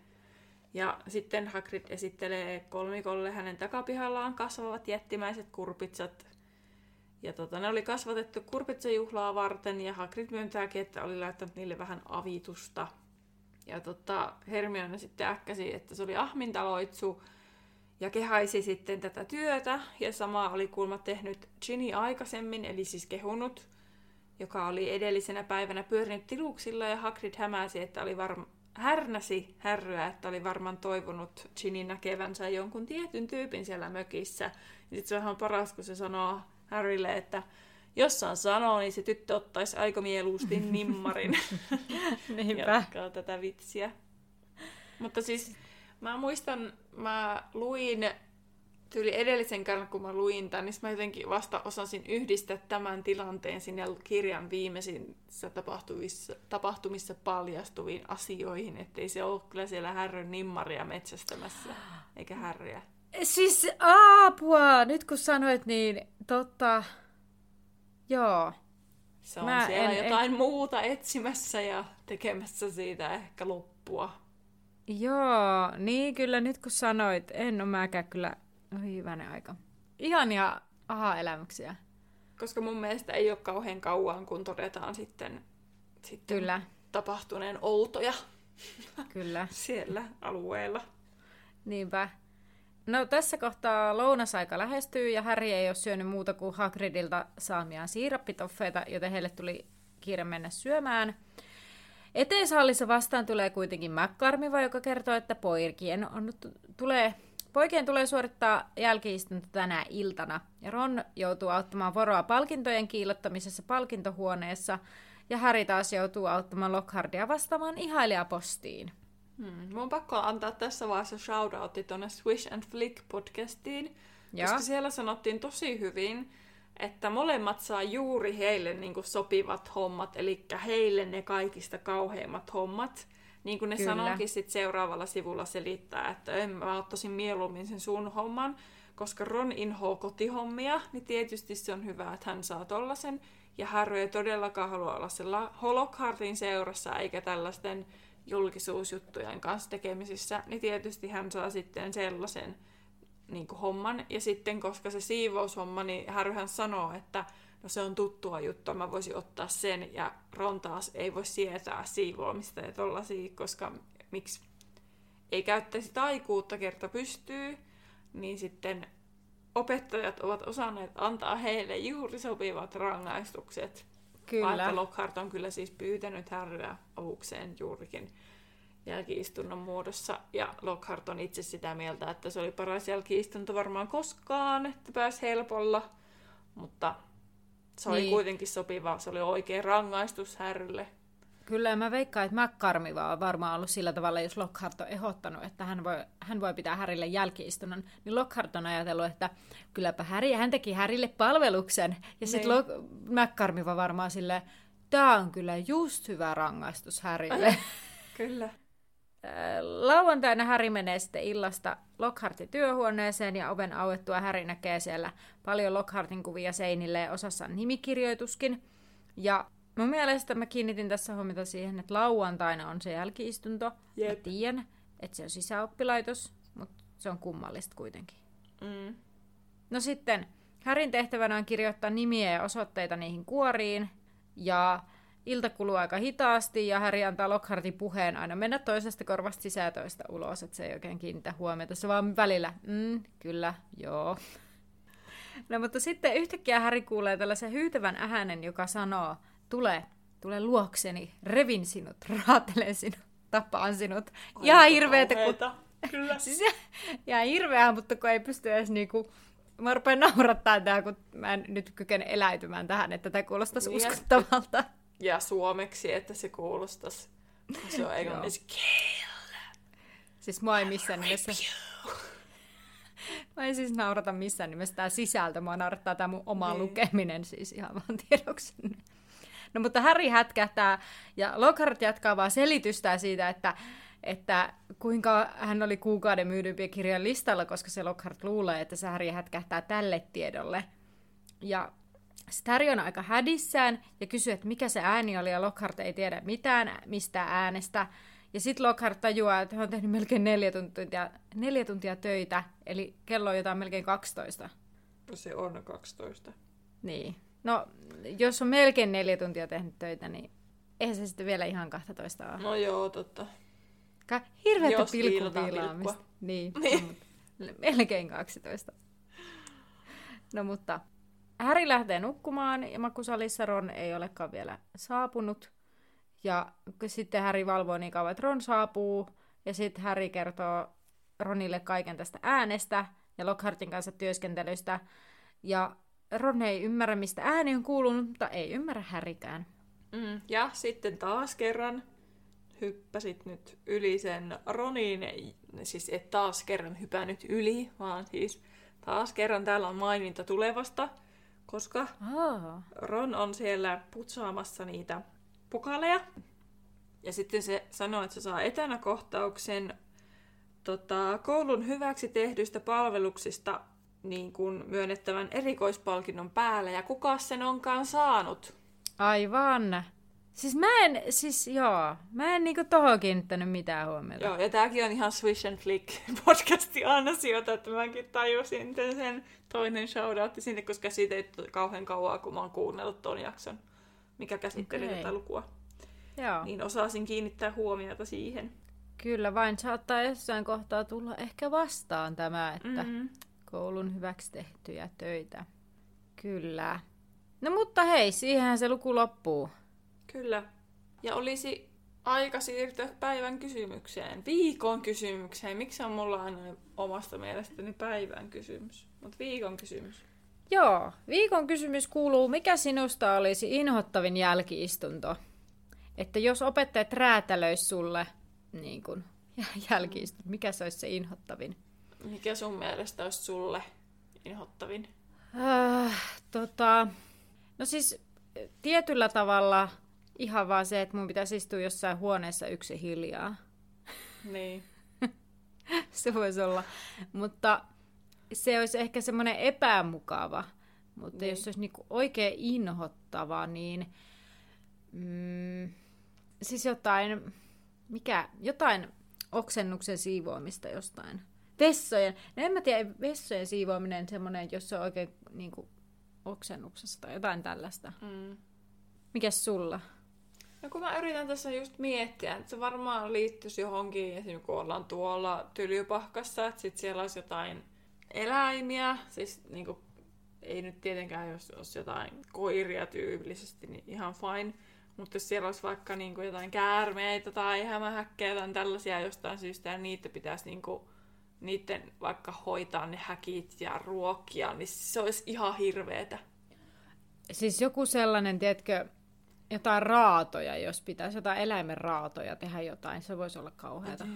Ja sitten Hagrid esittelee kolmikolle hänen takapihallaan kasvavat jättimäiset kurpitsat. Ja tota, ne oli kasvatettu kurpitsajuhlaa varten ja Hagrid myöntääkin, että oli laittanut niille vähän avitusta. Ja tota, Hermione sitten äkkäsi, että se oli ahmintaloitsu ja kehaisi sitten tätä työtä. Ja sama oli kuulma tehnyt Ginny aikaisemmin, eli siis kehunut, joka oli edellisenä päivänä pyörinyt tiluksilla ja Hagrid hämäsi, että oli varma, härnäsi härryä, että oli varmaan toivonut Ginny näkevänsä jonkun tietyn tyypin siellä mökissä. Ja sitten se on ihan paras, kun se sanoo Harrylle, että jos saan sanoa, niin se tyttö ottaisi aika mieluusti nimmarin. Niinpä. Jatkaa tätä vitsiä. Mutta siis mä muistan, mä luin tyyli edellisen kerran, kun mä luin tämän, niin mä jotenkin vasta osasin yhdistää tämän tilanteen sinne kirjan viimeisissä tapahtumissa, tapahtumissa paljastuviin asioihin, ettei se ole kyllä siellä härryn nimmaria metsästämässä, eikä härriä. Siis apua, nyt kun sanoit, niin totta, joo. Se on Mä siellä en, jotain en... muuta etsimässä ja tekemässä siitä ehkä loppua. Joo, niin kyllä nyt kun sanoit, en ole mäkään kyllä Oi hyvänen aika. Ihania aha-elämyksiä. Koska mun mielestä ei ole kauhean kauan, kun todetaan sitten, sitten Kyllä. tapahtuneen outoja Kyllä. siellä alueella. Niinpä. No tässä kohtaa lounasaika lähestyy ja Harry ei ole syönyt muuta kuin Hagridilta saamiaan siirappitoffeita, joten heille tuli kiire mennä syömään. Eteishallissa vastaan tulee kuitenkin McCarmiva, joka kertoo, että poikien on, tulee Poikien tulee suorittaa jälkiistunto tänä iltana, ja Ron joutuu auttamaan Voroa palkintojen kiilottamisessa palkintohuoneessa, ja Harry taas joutuu auttamaan Lockhardia vastaamaan ihailijapostiin. Hmm. Mun on pakko antaa tässä vaiheessa shoutoutti tuonne Swish and Flick podcastiin, ja. koska siellä sanottiin tosi hyvin, että molemmat saa juuri heille niin sopivat hommat, eli heille ne kaikista kauheimmat hommat. Niin kuin ne Kyllä. sanoikin sit seuraavalla sivulla selittää, että en mä ottaisin mieluummin sen sun homman, koska Ron inhoo kotihommia, niin tietysti se on hyvä, että hän saa tollasen. Ja Harry ei todellakaan halua olla sella Holokhartin seurassa, eikä tällaisten julkisuusjuttujen kanssa tekemisissä, niin tietysti hän saa sitten sellaisen niin homman. Ja sitten, koska se siivoushomma, niin Harryhän sanoo, että no se on tuttua juttua, mä voisin ottaa sen, ja Ron taas ei voi sietää siivoamista ja tollasia, koska miksi ei käyttäisi taikuutta kerta pystyy, niin sitten opettajat ovat osanneet antaa heille juuri sopivat rangaistukset. Kyllä. Vaikka Lockhart on kyllä siis pyytänyt Harryä avukseen juurikin jälkiistunnon muodossa. Ja Lockhart on itse sitä mieltä, että se oli paras jälkiistunto varmaan koskaan, että pääsi helpolla. Mutta se oli niin. kuitenkin sopiva, se oli oikea rangaistus Härrylle. Kyllä, ja mä veikkaan, että McCarmiva on varmaan ollut sillä tavalla, jos Lockhart on ehdottanut, että hän voi, hän voi pitää Härille jälkiistunnon, niin Lockhart on ajatellut, että kylläpä Häri, hän teki Härille palveluksen. Ja sitten niin. McCarmiva varmaan sille tämä on kyllä just hyvä rangaistus Härille. kyllä. Lauantaina Häri menee sitten illasta Lockhartin työhuoneeseen ja oven auettua Häri näkee siellä paljon Lockhartin kuvia seinille ja osassa on nimikirjoituskin. Ja mun mielestä mä kiinnitin tässä huomiota siihen, että lauantaina on se jälkiistunto. Jep. Mä tiedän, että se on sisäoppilaitos, mutta se on kummallista kuitenkin. Mm. No sitten, Härin tehtävänä on kirjoittaa nimiä ja osoitteita niihin kuoriin. Ja Ilta kuluu aika hitaasti ja Häri antaa Lockhartin puheen aina mennä toisesta korvasta sisätoista ulos, että se ei oikein kiinnitä huomiota. Se vaan välillä, mm, kyllä, joo. No mutta sitten yhtäkkiä Häri kuulee tällaisen hyytävän äänen, joka sanoo, tule, tule luokseni, revin sinut, raatelen sinut, tapaan sinut. Aika ja hirveetä, kun... Kyllä. siis ja, ja hirveää, mutta kun ei pysty edes niinku... Mä rupean naurattaa tää, kun mä en nyt kykene eläytymään tähän, että tämä kuulostaisi niin, uskottavalta ja suomeksi, että se kuulostaisi. Se on englanniksi kill. Siis mua ei missään nimessä... Mä en siis naurata missään nimessä tämä sisältö, mua naurattaa tämä mun oma ei. lukeminen siis ihan vaan tiedoksi. No mutta Harry hätkähtää ja Lockhart jatkaa vaan selitystää siitä, että, että kuinka hän oli kuukauden myydympiä kirjan listalla, koska se Lockhart luulee, että se Harry hätkähtää tälle tiedolle. Ja sitten Harry on aika hädissään ja kysyy, että mikä se ääni oli, ja Lockhart ei tiedä mitään mistä äänestä. Ja sitten Lockhart tajuaa, että hän on tehnyt melkein neljä tuntia, neljä tuntia töitä, eli kello on jotain melkein 12. Se on 12. Niin. No, jos on melkein neljä tuntia tehnyt töitä, niin eihän se sitten vielä ihan 12 ole. No joo, totta. Ka- hirveätä pilkkuviilaamista. pilkkua. Niin, Niin. no, melkein 12. No mutta Häri lähtee nukkumaan ja makusalissa Ron ei olekaan vielä saapunut. Ja sitten Häri valvoo niin kauan, että Ron saapuu. Ja sitten Häri kertoo Ronille kaiken tästä äänestä ja Lockhartin kanssa työskentelystä. Ja Ron ei ymmärrä, mistä ääni on kuulunut, mutta ei ymmärrä Härikään. Mm. Ja sitten taas kerran hyppäsit nyt yli sen Ronin, siis et taas kerran hypännyt yli, vaan siis taas kerran täällä on maininta tulevasta, koska Oh. Ron on siellä putsaamassa niitä pokaleja. Ja sitten se sanoo, että se saa etänä kohtauksen tota, koulun hyväksi tehdyistä palveluksista niin kuin myönnettävän erikoispalkinnon päällä. Ja kuka sen onkaan saanut? Aivan. Siis mä en, siis joo, mä en niinku tohon kiinnittänyt mitään huomiota. Joo, ja tääkin on ihan Swish and Flick podcastin ansiota, että mäkin tajusin sen toinen shoutoutti sinne, koska siitä ei ole kauhean kauan, kun mä oon kuunnellut ton jakson, mikä käsitteli Okei. tätä lukua. Joo. Niin osasin kiinnittää huomiota siihen. Kyllä vain saattaa jossain kohtaa tulla ehkä vastaan tämä, että Mm-hmm. koulun hyväksi tehtyjä töitä. Kyllä. No mutta hei, siihenhän se luku loppuu. Kyllä. Ja olisi aika siirtyä päivän kysymykseen, viikon kysymykseen. Miksi on mulla aina omasta mielestäni päivän kysymys? Mutta viikon kysymys. Joo, viikon kysymys kuuluu, mikä sinusta olisi inhottavin jälkiistunto? Että jos opettajat räätälöis sulle niin kun, jälkiistunto, mikä se olisi se inhottavin? Mikä sun mielestä olisi sulle inhottavin? Äh, tota, no siis tietyllä tavalla ihan vaan se, että mun pitäisi istua jossain huoneessa yksi hiljaa. Niin. se voisi olla. Mutta se olisi ehkä semmoinen epämukava. Mutta Niin. jos se olisi niinku oikein inhottava, niin mm, siis jotain, mikä, jotain oksennuksen siivoamista jostain. Vessojen, no en mä tiedä, vessojen siivoaminen semmoinen, jos se on oikein niinku oksennuksessa tai jotain tällaista. Mm. Mikäs sulla? No kun mä yritän tässä just miettiä, että se varmaan liittyisi johonkin, esimerkiksi kun ollaan tuolla Tylypahkassa, että sit siellä olisi jotain eläimiä, siis niinku, ei nyt tietenkään, jos olisi jotain koiria tyypillisesti, niin ihan fine. Mutta jos siellä olisi vaikka niinku jotain käärmeitä tai hämähäkkejä tai tällaisia jostain syystä, ja niitä pitäisi niinku, niiden vaikka hoitaa ne häkit ja ruokkia, niin se olisi ihan hirveetä. Siis joku sellainen, tiedätkö, jotain raatoja, jos pitäisi jotain eläimen raatoja tehdä jotain, se voisi olla kauheata.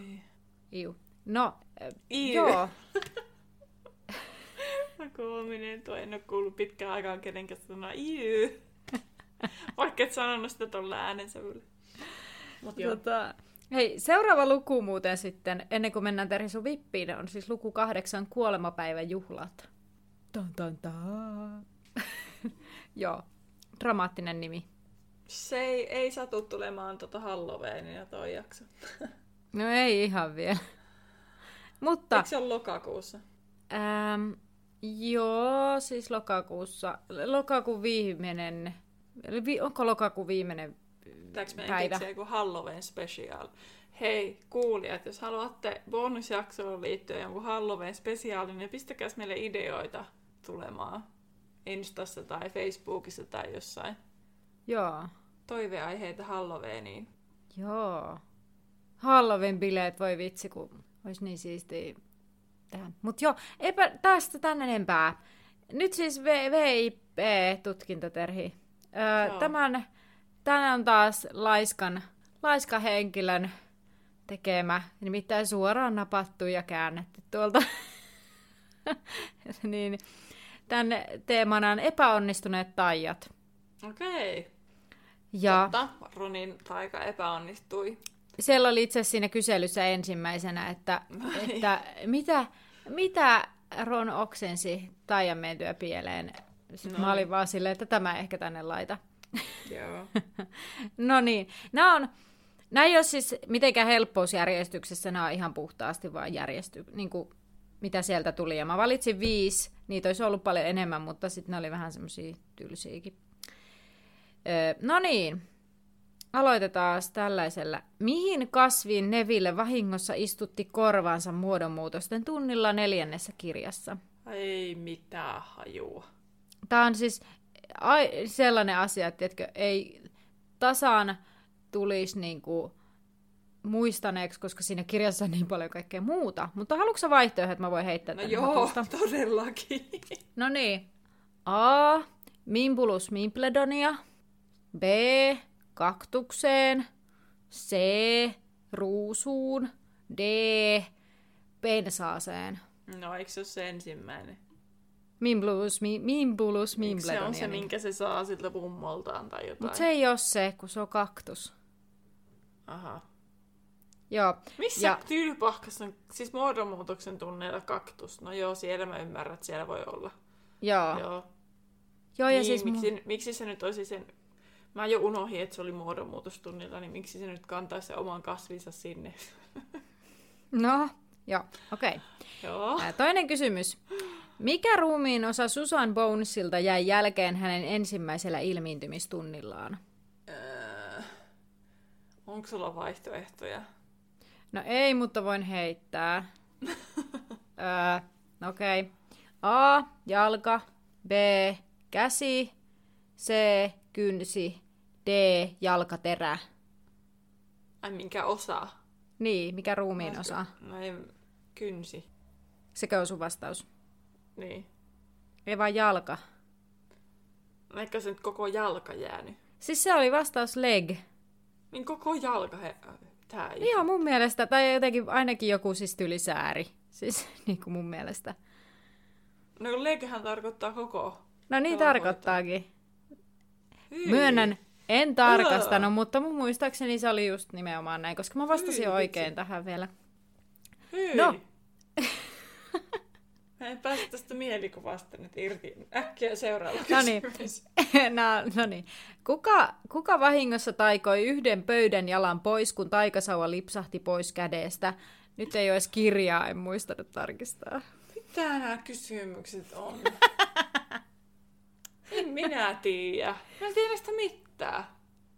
Iu. No, äh, Iu. joo. No koominen, tuo en ole kuullut pitkään aikaan kenenkään sanoa iy. Vaikka et sanonut sitä tuolla äänensävyllä. Mut joo. Tota, hei, seuraava luku muuten sitten, ennen kuin mennään Terhi sun vippiin, on siis luku kahdeksan kuolemapäivän juhlat. Tan, tan, tan. joo, dramaattinen nimi. Se ei, ei satu tulemaan tota Halloweenia toi jakso. No ei ihan vielä. Mutta... Eikö se ole lokakuussa? Ähm, joo, siis lokakuussa, lokakuun viimeinen, eli vi, onko lokakuun viimeinen Pitääkö meidän päivä? keksiä joku Halloween special? Hei, kuulijat, jos haluatte bonusjaksoon liittyen jonkun Halloween spesiaalin, niin pistäkääs meille ideoita tulemaan Instassa tai Facebookissa tai jossain. Joo, Toiveaiheita Halloweeniin. joo. Halloween-bileet, voi vitsi, kun olisi niin siistiä tehdä. Mutta joo, eipä tästä tän enempää. Nyt siis V- VIP-tutkintoterhi. Öö, tämän, tämän on taas laiskan, laiskan henkilön tekemä, nimittäin suoraan napattu ja käännetty tuolta. niin, tämän teemana on epäonnistuneet taijat. Okei. Ja Totta, Ronin taika epäonnistui. siellä oli itse asiassa siinä kyselyssä ensimmäisenä, että, että mitä, mitä Ron oksensi taian mentyä pieleen. Sitten mä olin vaan silleen, että tämä ehkä tänne laita. Joo. No niin, nämä on, nämä ei ole siis mitenkään helppousjärjestyksessä, nämä on ihan puhtaasti vaan järjesty, niin kuin, mitä sieltä tuli. Ja mä valitsin viisi, niitä olisi ollut paljon enemmän, mutta sitten ne oli vähän semmoisia tylsiäkin. Öö, no niin, aloitetaan tällaisella. Mihin kasviin Neville vahingossa istutti korvaansa muodonmuutosten tunnilla neljännessä kirjassa? Ei mitään hajua. Tämä on siis ai, sellainen asia, että tiedätkö, ei tasan tulisi niinku muistaneeksi, koska siinä kirjassa on niin paljon kaikkea muuta. Mutta haluatko sä vaihtoehdon, että mä voin heittää No joo, hatusta? todellakin. No niin. A. Mimbulus mimpledonia. B. Kaktukseen. C. Ruusuun. D. Pensaaseen. No eikö se ole se ensimmäinen? Mimbulus, mi, mimbulus Eikö mimpledonia. se on se, minkä se saa siltä mummoltaan tai jotain? Mutta se ei ole se, kun se on kaktus. Aha. Joo. Missä Ja- on, siis muodonmuutoksen tunneilla kaktus? No joo, siellä mä ymmärrän, että siellä voi olla. Joo. Joo, Joo. Joo ja niin, siis... miksi, Mu- miksi se nyt olisi sen... Mä jo unohdin, että se oli muodonmuutostunnilla, niin miksi se nyt kantaisi sen oman kasvinsa sinne? no, joo, okei. Okay. joo. Toinen kysymys. Mikä ruumiin osa Susan Bonesilta jäi jälkeen hänen ensimmäisellä ilmiintymistunnillaan? Öö, onko sulla vaihtoehtoja? No ei, mutta voin heittää. öö, Okei. Okay. A. Jalka. B. Käsi. C. Kynsi. D. Jalkaterä. Ai minkä osa? Niin, mikä ruumiin osa? No ei, kynsi. Sekö on sun vastaus? Niin. Ei vaan jalka. Eikö se nyt koko jalka jäänyt? Siis se oli vastaus leg. Niin koko jalka he... Tää ei. Joo, mun mielestä. Tai jotenkin ainakin joku siis tylisääri. Siis niin kuin mun mielestä. No kun leghän tarkoittaa koko. No niin tarkoittaakin. Hyi. Myönnän, en tarkastanut, mutta mun muistaakseni se oli just nimenomaan näin, koska mä vastasin Hyi, oikein tähän vielä. Hyi. No. Mä en pääse tästä mielikuvasta nyt irti. Äkkiä seuraava No niin. kysymys. no, no niin. Kuka, kuka vahingossa taikoi yhden pöydän jalan pois, kun taikasauva lipsahti pois kädestä? Nyt ei ole edes kirjaa, en muistanut tarkistaa. Mitä nämä kysymykset on? en minä tiedä. Mä en tiedä sitä mitään. No,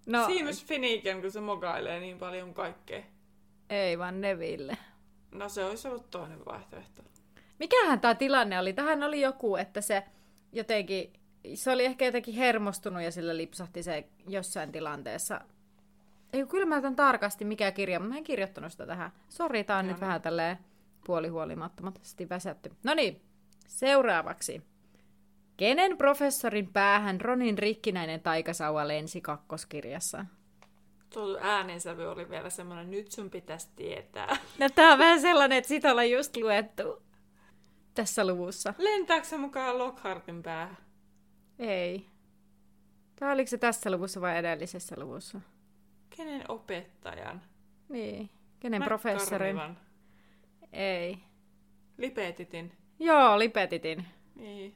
No. Seamus Finnegan, kun se mogailee niin paljon kaikkea. ei vaan Neville. No se olisi ollut toinen vaihtoehto. Mikähän tämä tilanne oli? Tähän oli joku, että se jotenkin, se oli ehkä jotenkin hermostunut ja sillä lipsahti se jossain tilanteessa. Ei, kyllä mä tämän tarkasti mikä kirja, mutta mä en kirjoittanut sitä tähän. Sori, tää on Joo, nyt no. vähän tälleen puolihuolimattomasti väsätty. No niin, seuraavaksi. Kenen professorin päähän Ronin rikkinäinen taikasauva lensi kakkoskirjassa? Tuo äänensävy oli vielä semmoinen, nyt sun pitäisi tietää. No tää on vähän sellainen, että sitä ollaan just luettu tässä luvussa. Lentääkö se mukaan Lockhartin päähän? Ei. Tämä oliko se tässä luvussa vai edellisessä luvussa? Kenen opettajan? Niin. Kenen Matt professorin? Ei. Lipetitin. Joo, Lipetitin. Niin.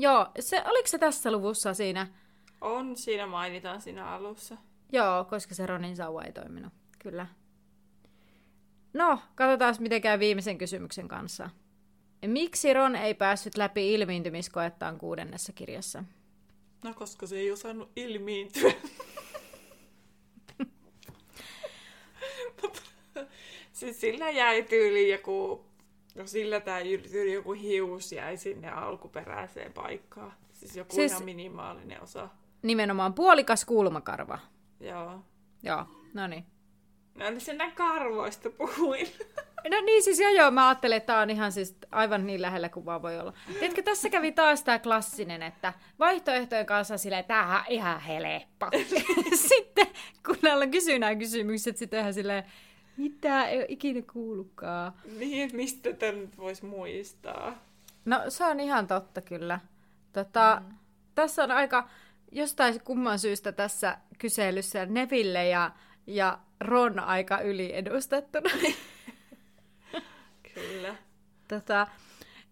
Joo, se, oliko se tässä luvussa siinä? On, siinä mainitaan siinä alussa. Joo, koska se Ronin sauva ei toiminut. Kyllä. No, katsotaan miten käy viimeisen kysymyksen kanssa. Miksi Ron ei päässyt läpi ilmiintymiskoettaan kuudennessa kirjassa? No, koska se ei osannut ilmiintyä. Siis sillä jäi tyyli joku, no sillä tämä joku hius jäi sinne alkuperäiseen paikkaan. Siis joku Siis- ihan minimaalinen osa. Nimenomaan puolikas kulmakarva. Joo. Joo, no niin. No niin sen karvoista puhuin. No niin, siis joo, joo, mä ajattelin, että tää on ihan siis aivan niin lähellä kuin vaan voi olla. Tiedätkö, tässä kävi taas tää klassinen, että vaihtoehtojen kanssa silleen, tämähän on ihan helppo. sitten kun näillä kysyy nämä kysymykset, sitten ihan silleen, mitä ei ole ikinä kuullutkaan. niin, mistä tämän nyt voisi muistaa? No se on ihan totta kyllä. Tota, mm. Tässä on aika jostain kumman syystä tässä kyselyssä Neville ja, ja Ron aika yliedustettuna. Kyllä. tota,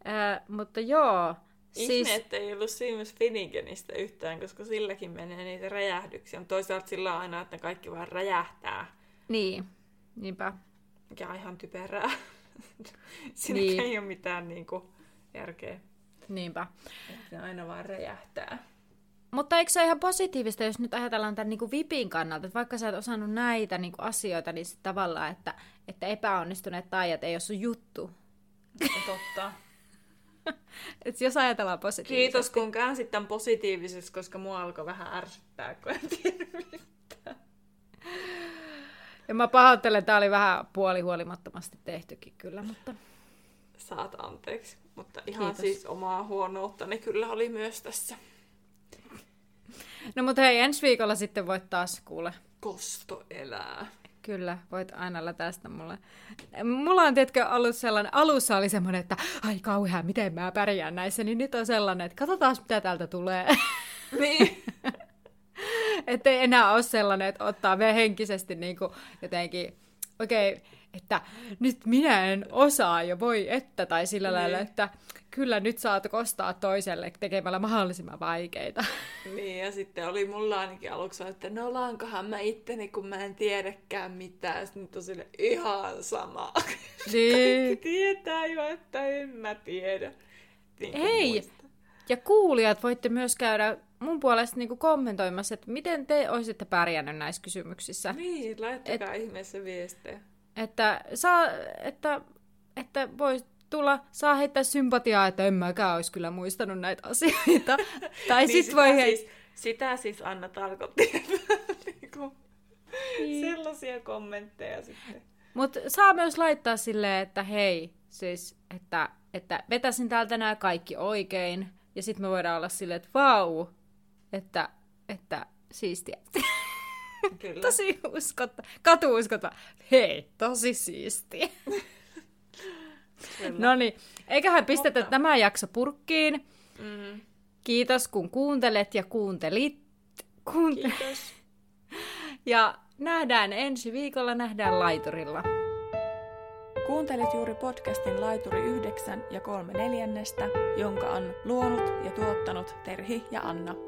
ää, mutta joo. Ihme, siis... ei ollut Seamus Finneganista yhtään, koska silläkin menee niitä räjähdyksiä. Toisaalta sillä on aina, että ne kaikki vaan räjähtää. Niin, niinpä. Mikä on ihan typerää. Siinä niin. ei ole mitään niinku, järkeä. Niinpä. Että ne aina vaan räjähtää. Mutta eikö se ole ihan positiivista, jos nyt ajatellaan tämän niin kuin VIPin kannalta, että vaikka sä et osannut näitä niin kuin asioita, niin sit tavallaan, että, että epäonnistuneet taijat ei ole sun juttu. Totta. Et jos ajatellaan positiivisesti. Kiitos kun käänsit tämän positiivisesti, koska mua alkoi vähän ärsyttää, kun en tiedä mitään. Ja mä pahoittelen, tämä oli vähän puolihuolimattomasti tehtykin kyllä, mutta... Saat anteeksi, mutta ihan Kiitos. siis omaa huonouttani kyllä oli myös tässä. No mutta hei, ensi viikolla sitten voit taas kuule. Kosto elää. Kyllä, voit aina tästä mulle. Mulla on, tiedätkö, ollut sellainen, alussa oli semmoinen, että ai kauhean, miten mä pärjään näissä, niin nyt on sellainen, että katsotaan mitä täältä tulee. Niin. että ei enää ole sellainen, että ottaa vielä henkisesti niin kuin jotenkin, okei, okay, että nyt minä en osaa ja voi että, tai sillä niin. lailla, että kyllä nyt saat kostaa toiselle tekemällä mahdollisimman vaikeita. Niin, ja sitten oli mulla ainakin aluksi, että no laankohan mä itteni, kun mä en tiedäkään mitään. Sitten nyt on sille ihan sama. Niin. Kaikki tietää jo, että en mä tiedä. Niin Hei, muista. ja kuulijat voitte myös käydä mun puolesta niin kuin kommentoimassa, että miten te olisitte pärjännyt näissä kysymyksissä. Niin, laittakaa Et, ihmeessä viestejä. Että, saa, että, että voisi tulla, saa heittää sympatiaa, että en mäkään olisi kyllä muistanut näitä asioita. tai niin sit voi hei... siis, Sitä siis Anna tarkoitti, niinku niin. sellaisia kommentteja sitten. Mutta saa myös laittaa silleen, että hei, siis, että, että vetäsin täältä nämä kaikki oikein, ja sitten me voidaan olla silleen, että vau, että, että siistiä. Kyllä. tosi uskotta, katu uskotta. Hei, tosi siistiä. no niin, eiköhän pistetä Mutta... tämä jakso purkkiin. Mm. Kiitos kun kuuntelet ja kuuntelit. Kuunte- Kiitos. ja nähdään ensi viikolla, nähdään laiturilla. Kuuntelet juuri podcastin Laituri 9 ja 3 neljännestä, jonka on luonut ja tuottanut Terhi ja Anna.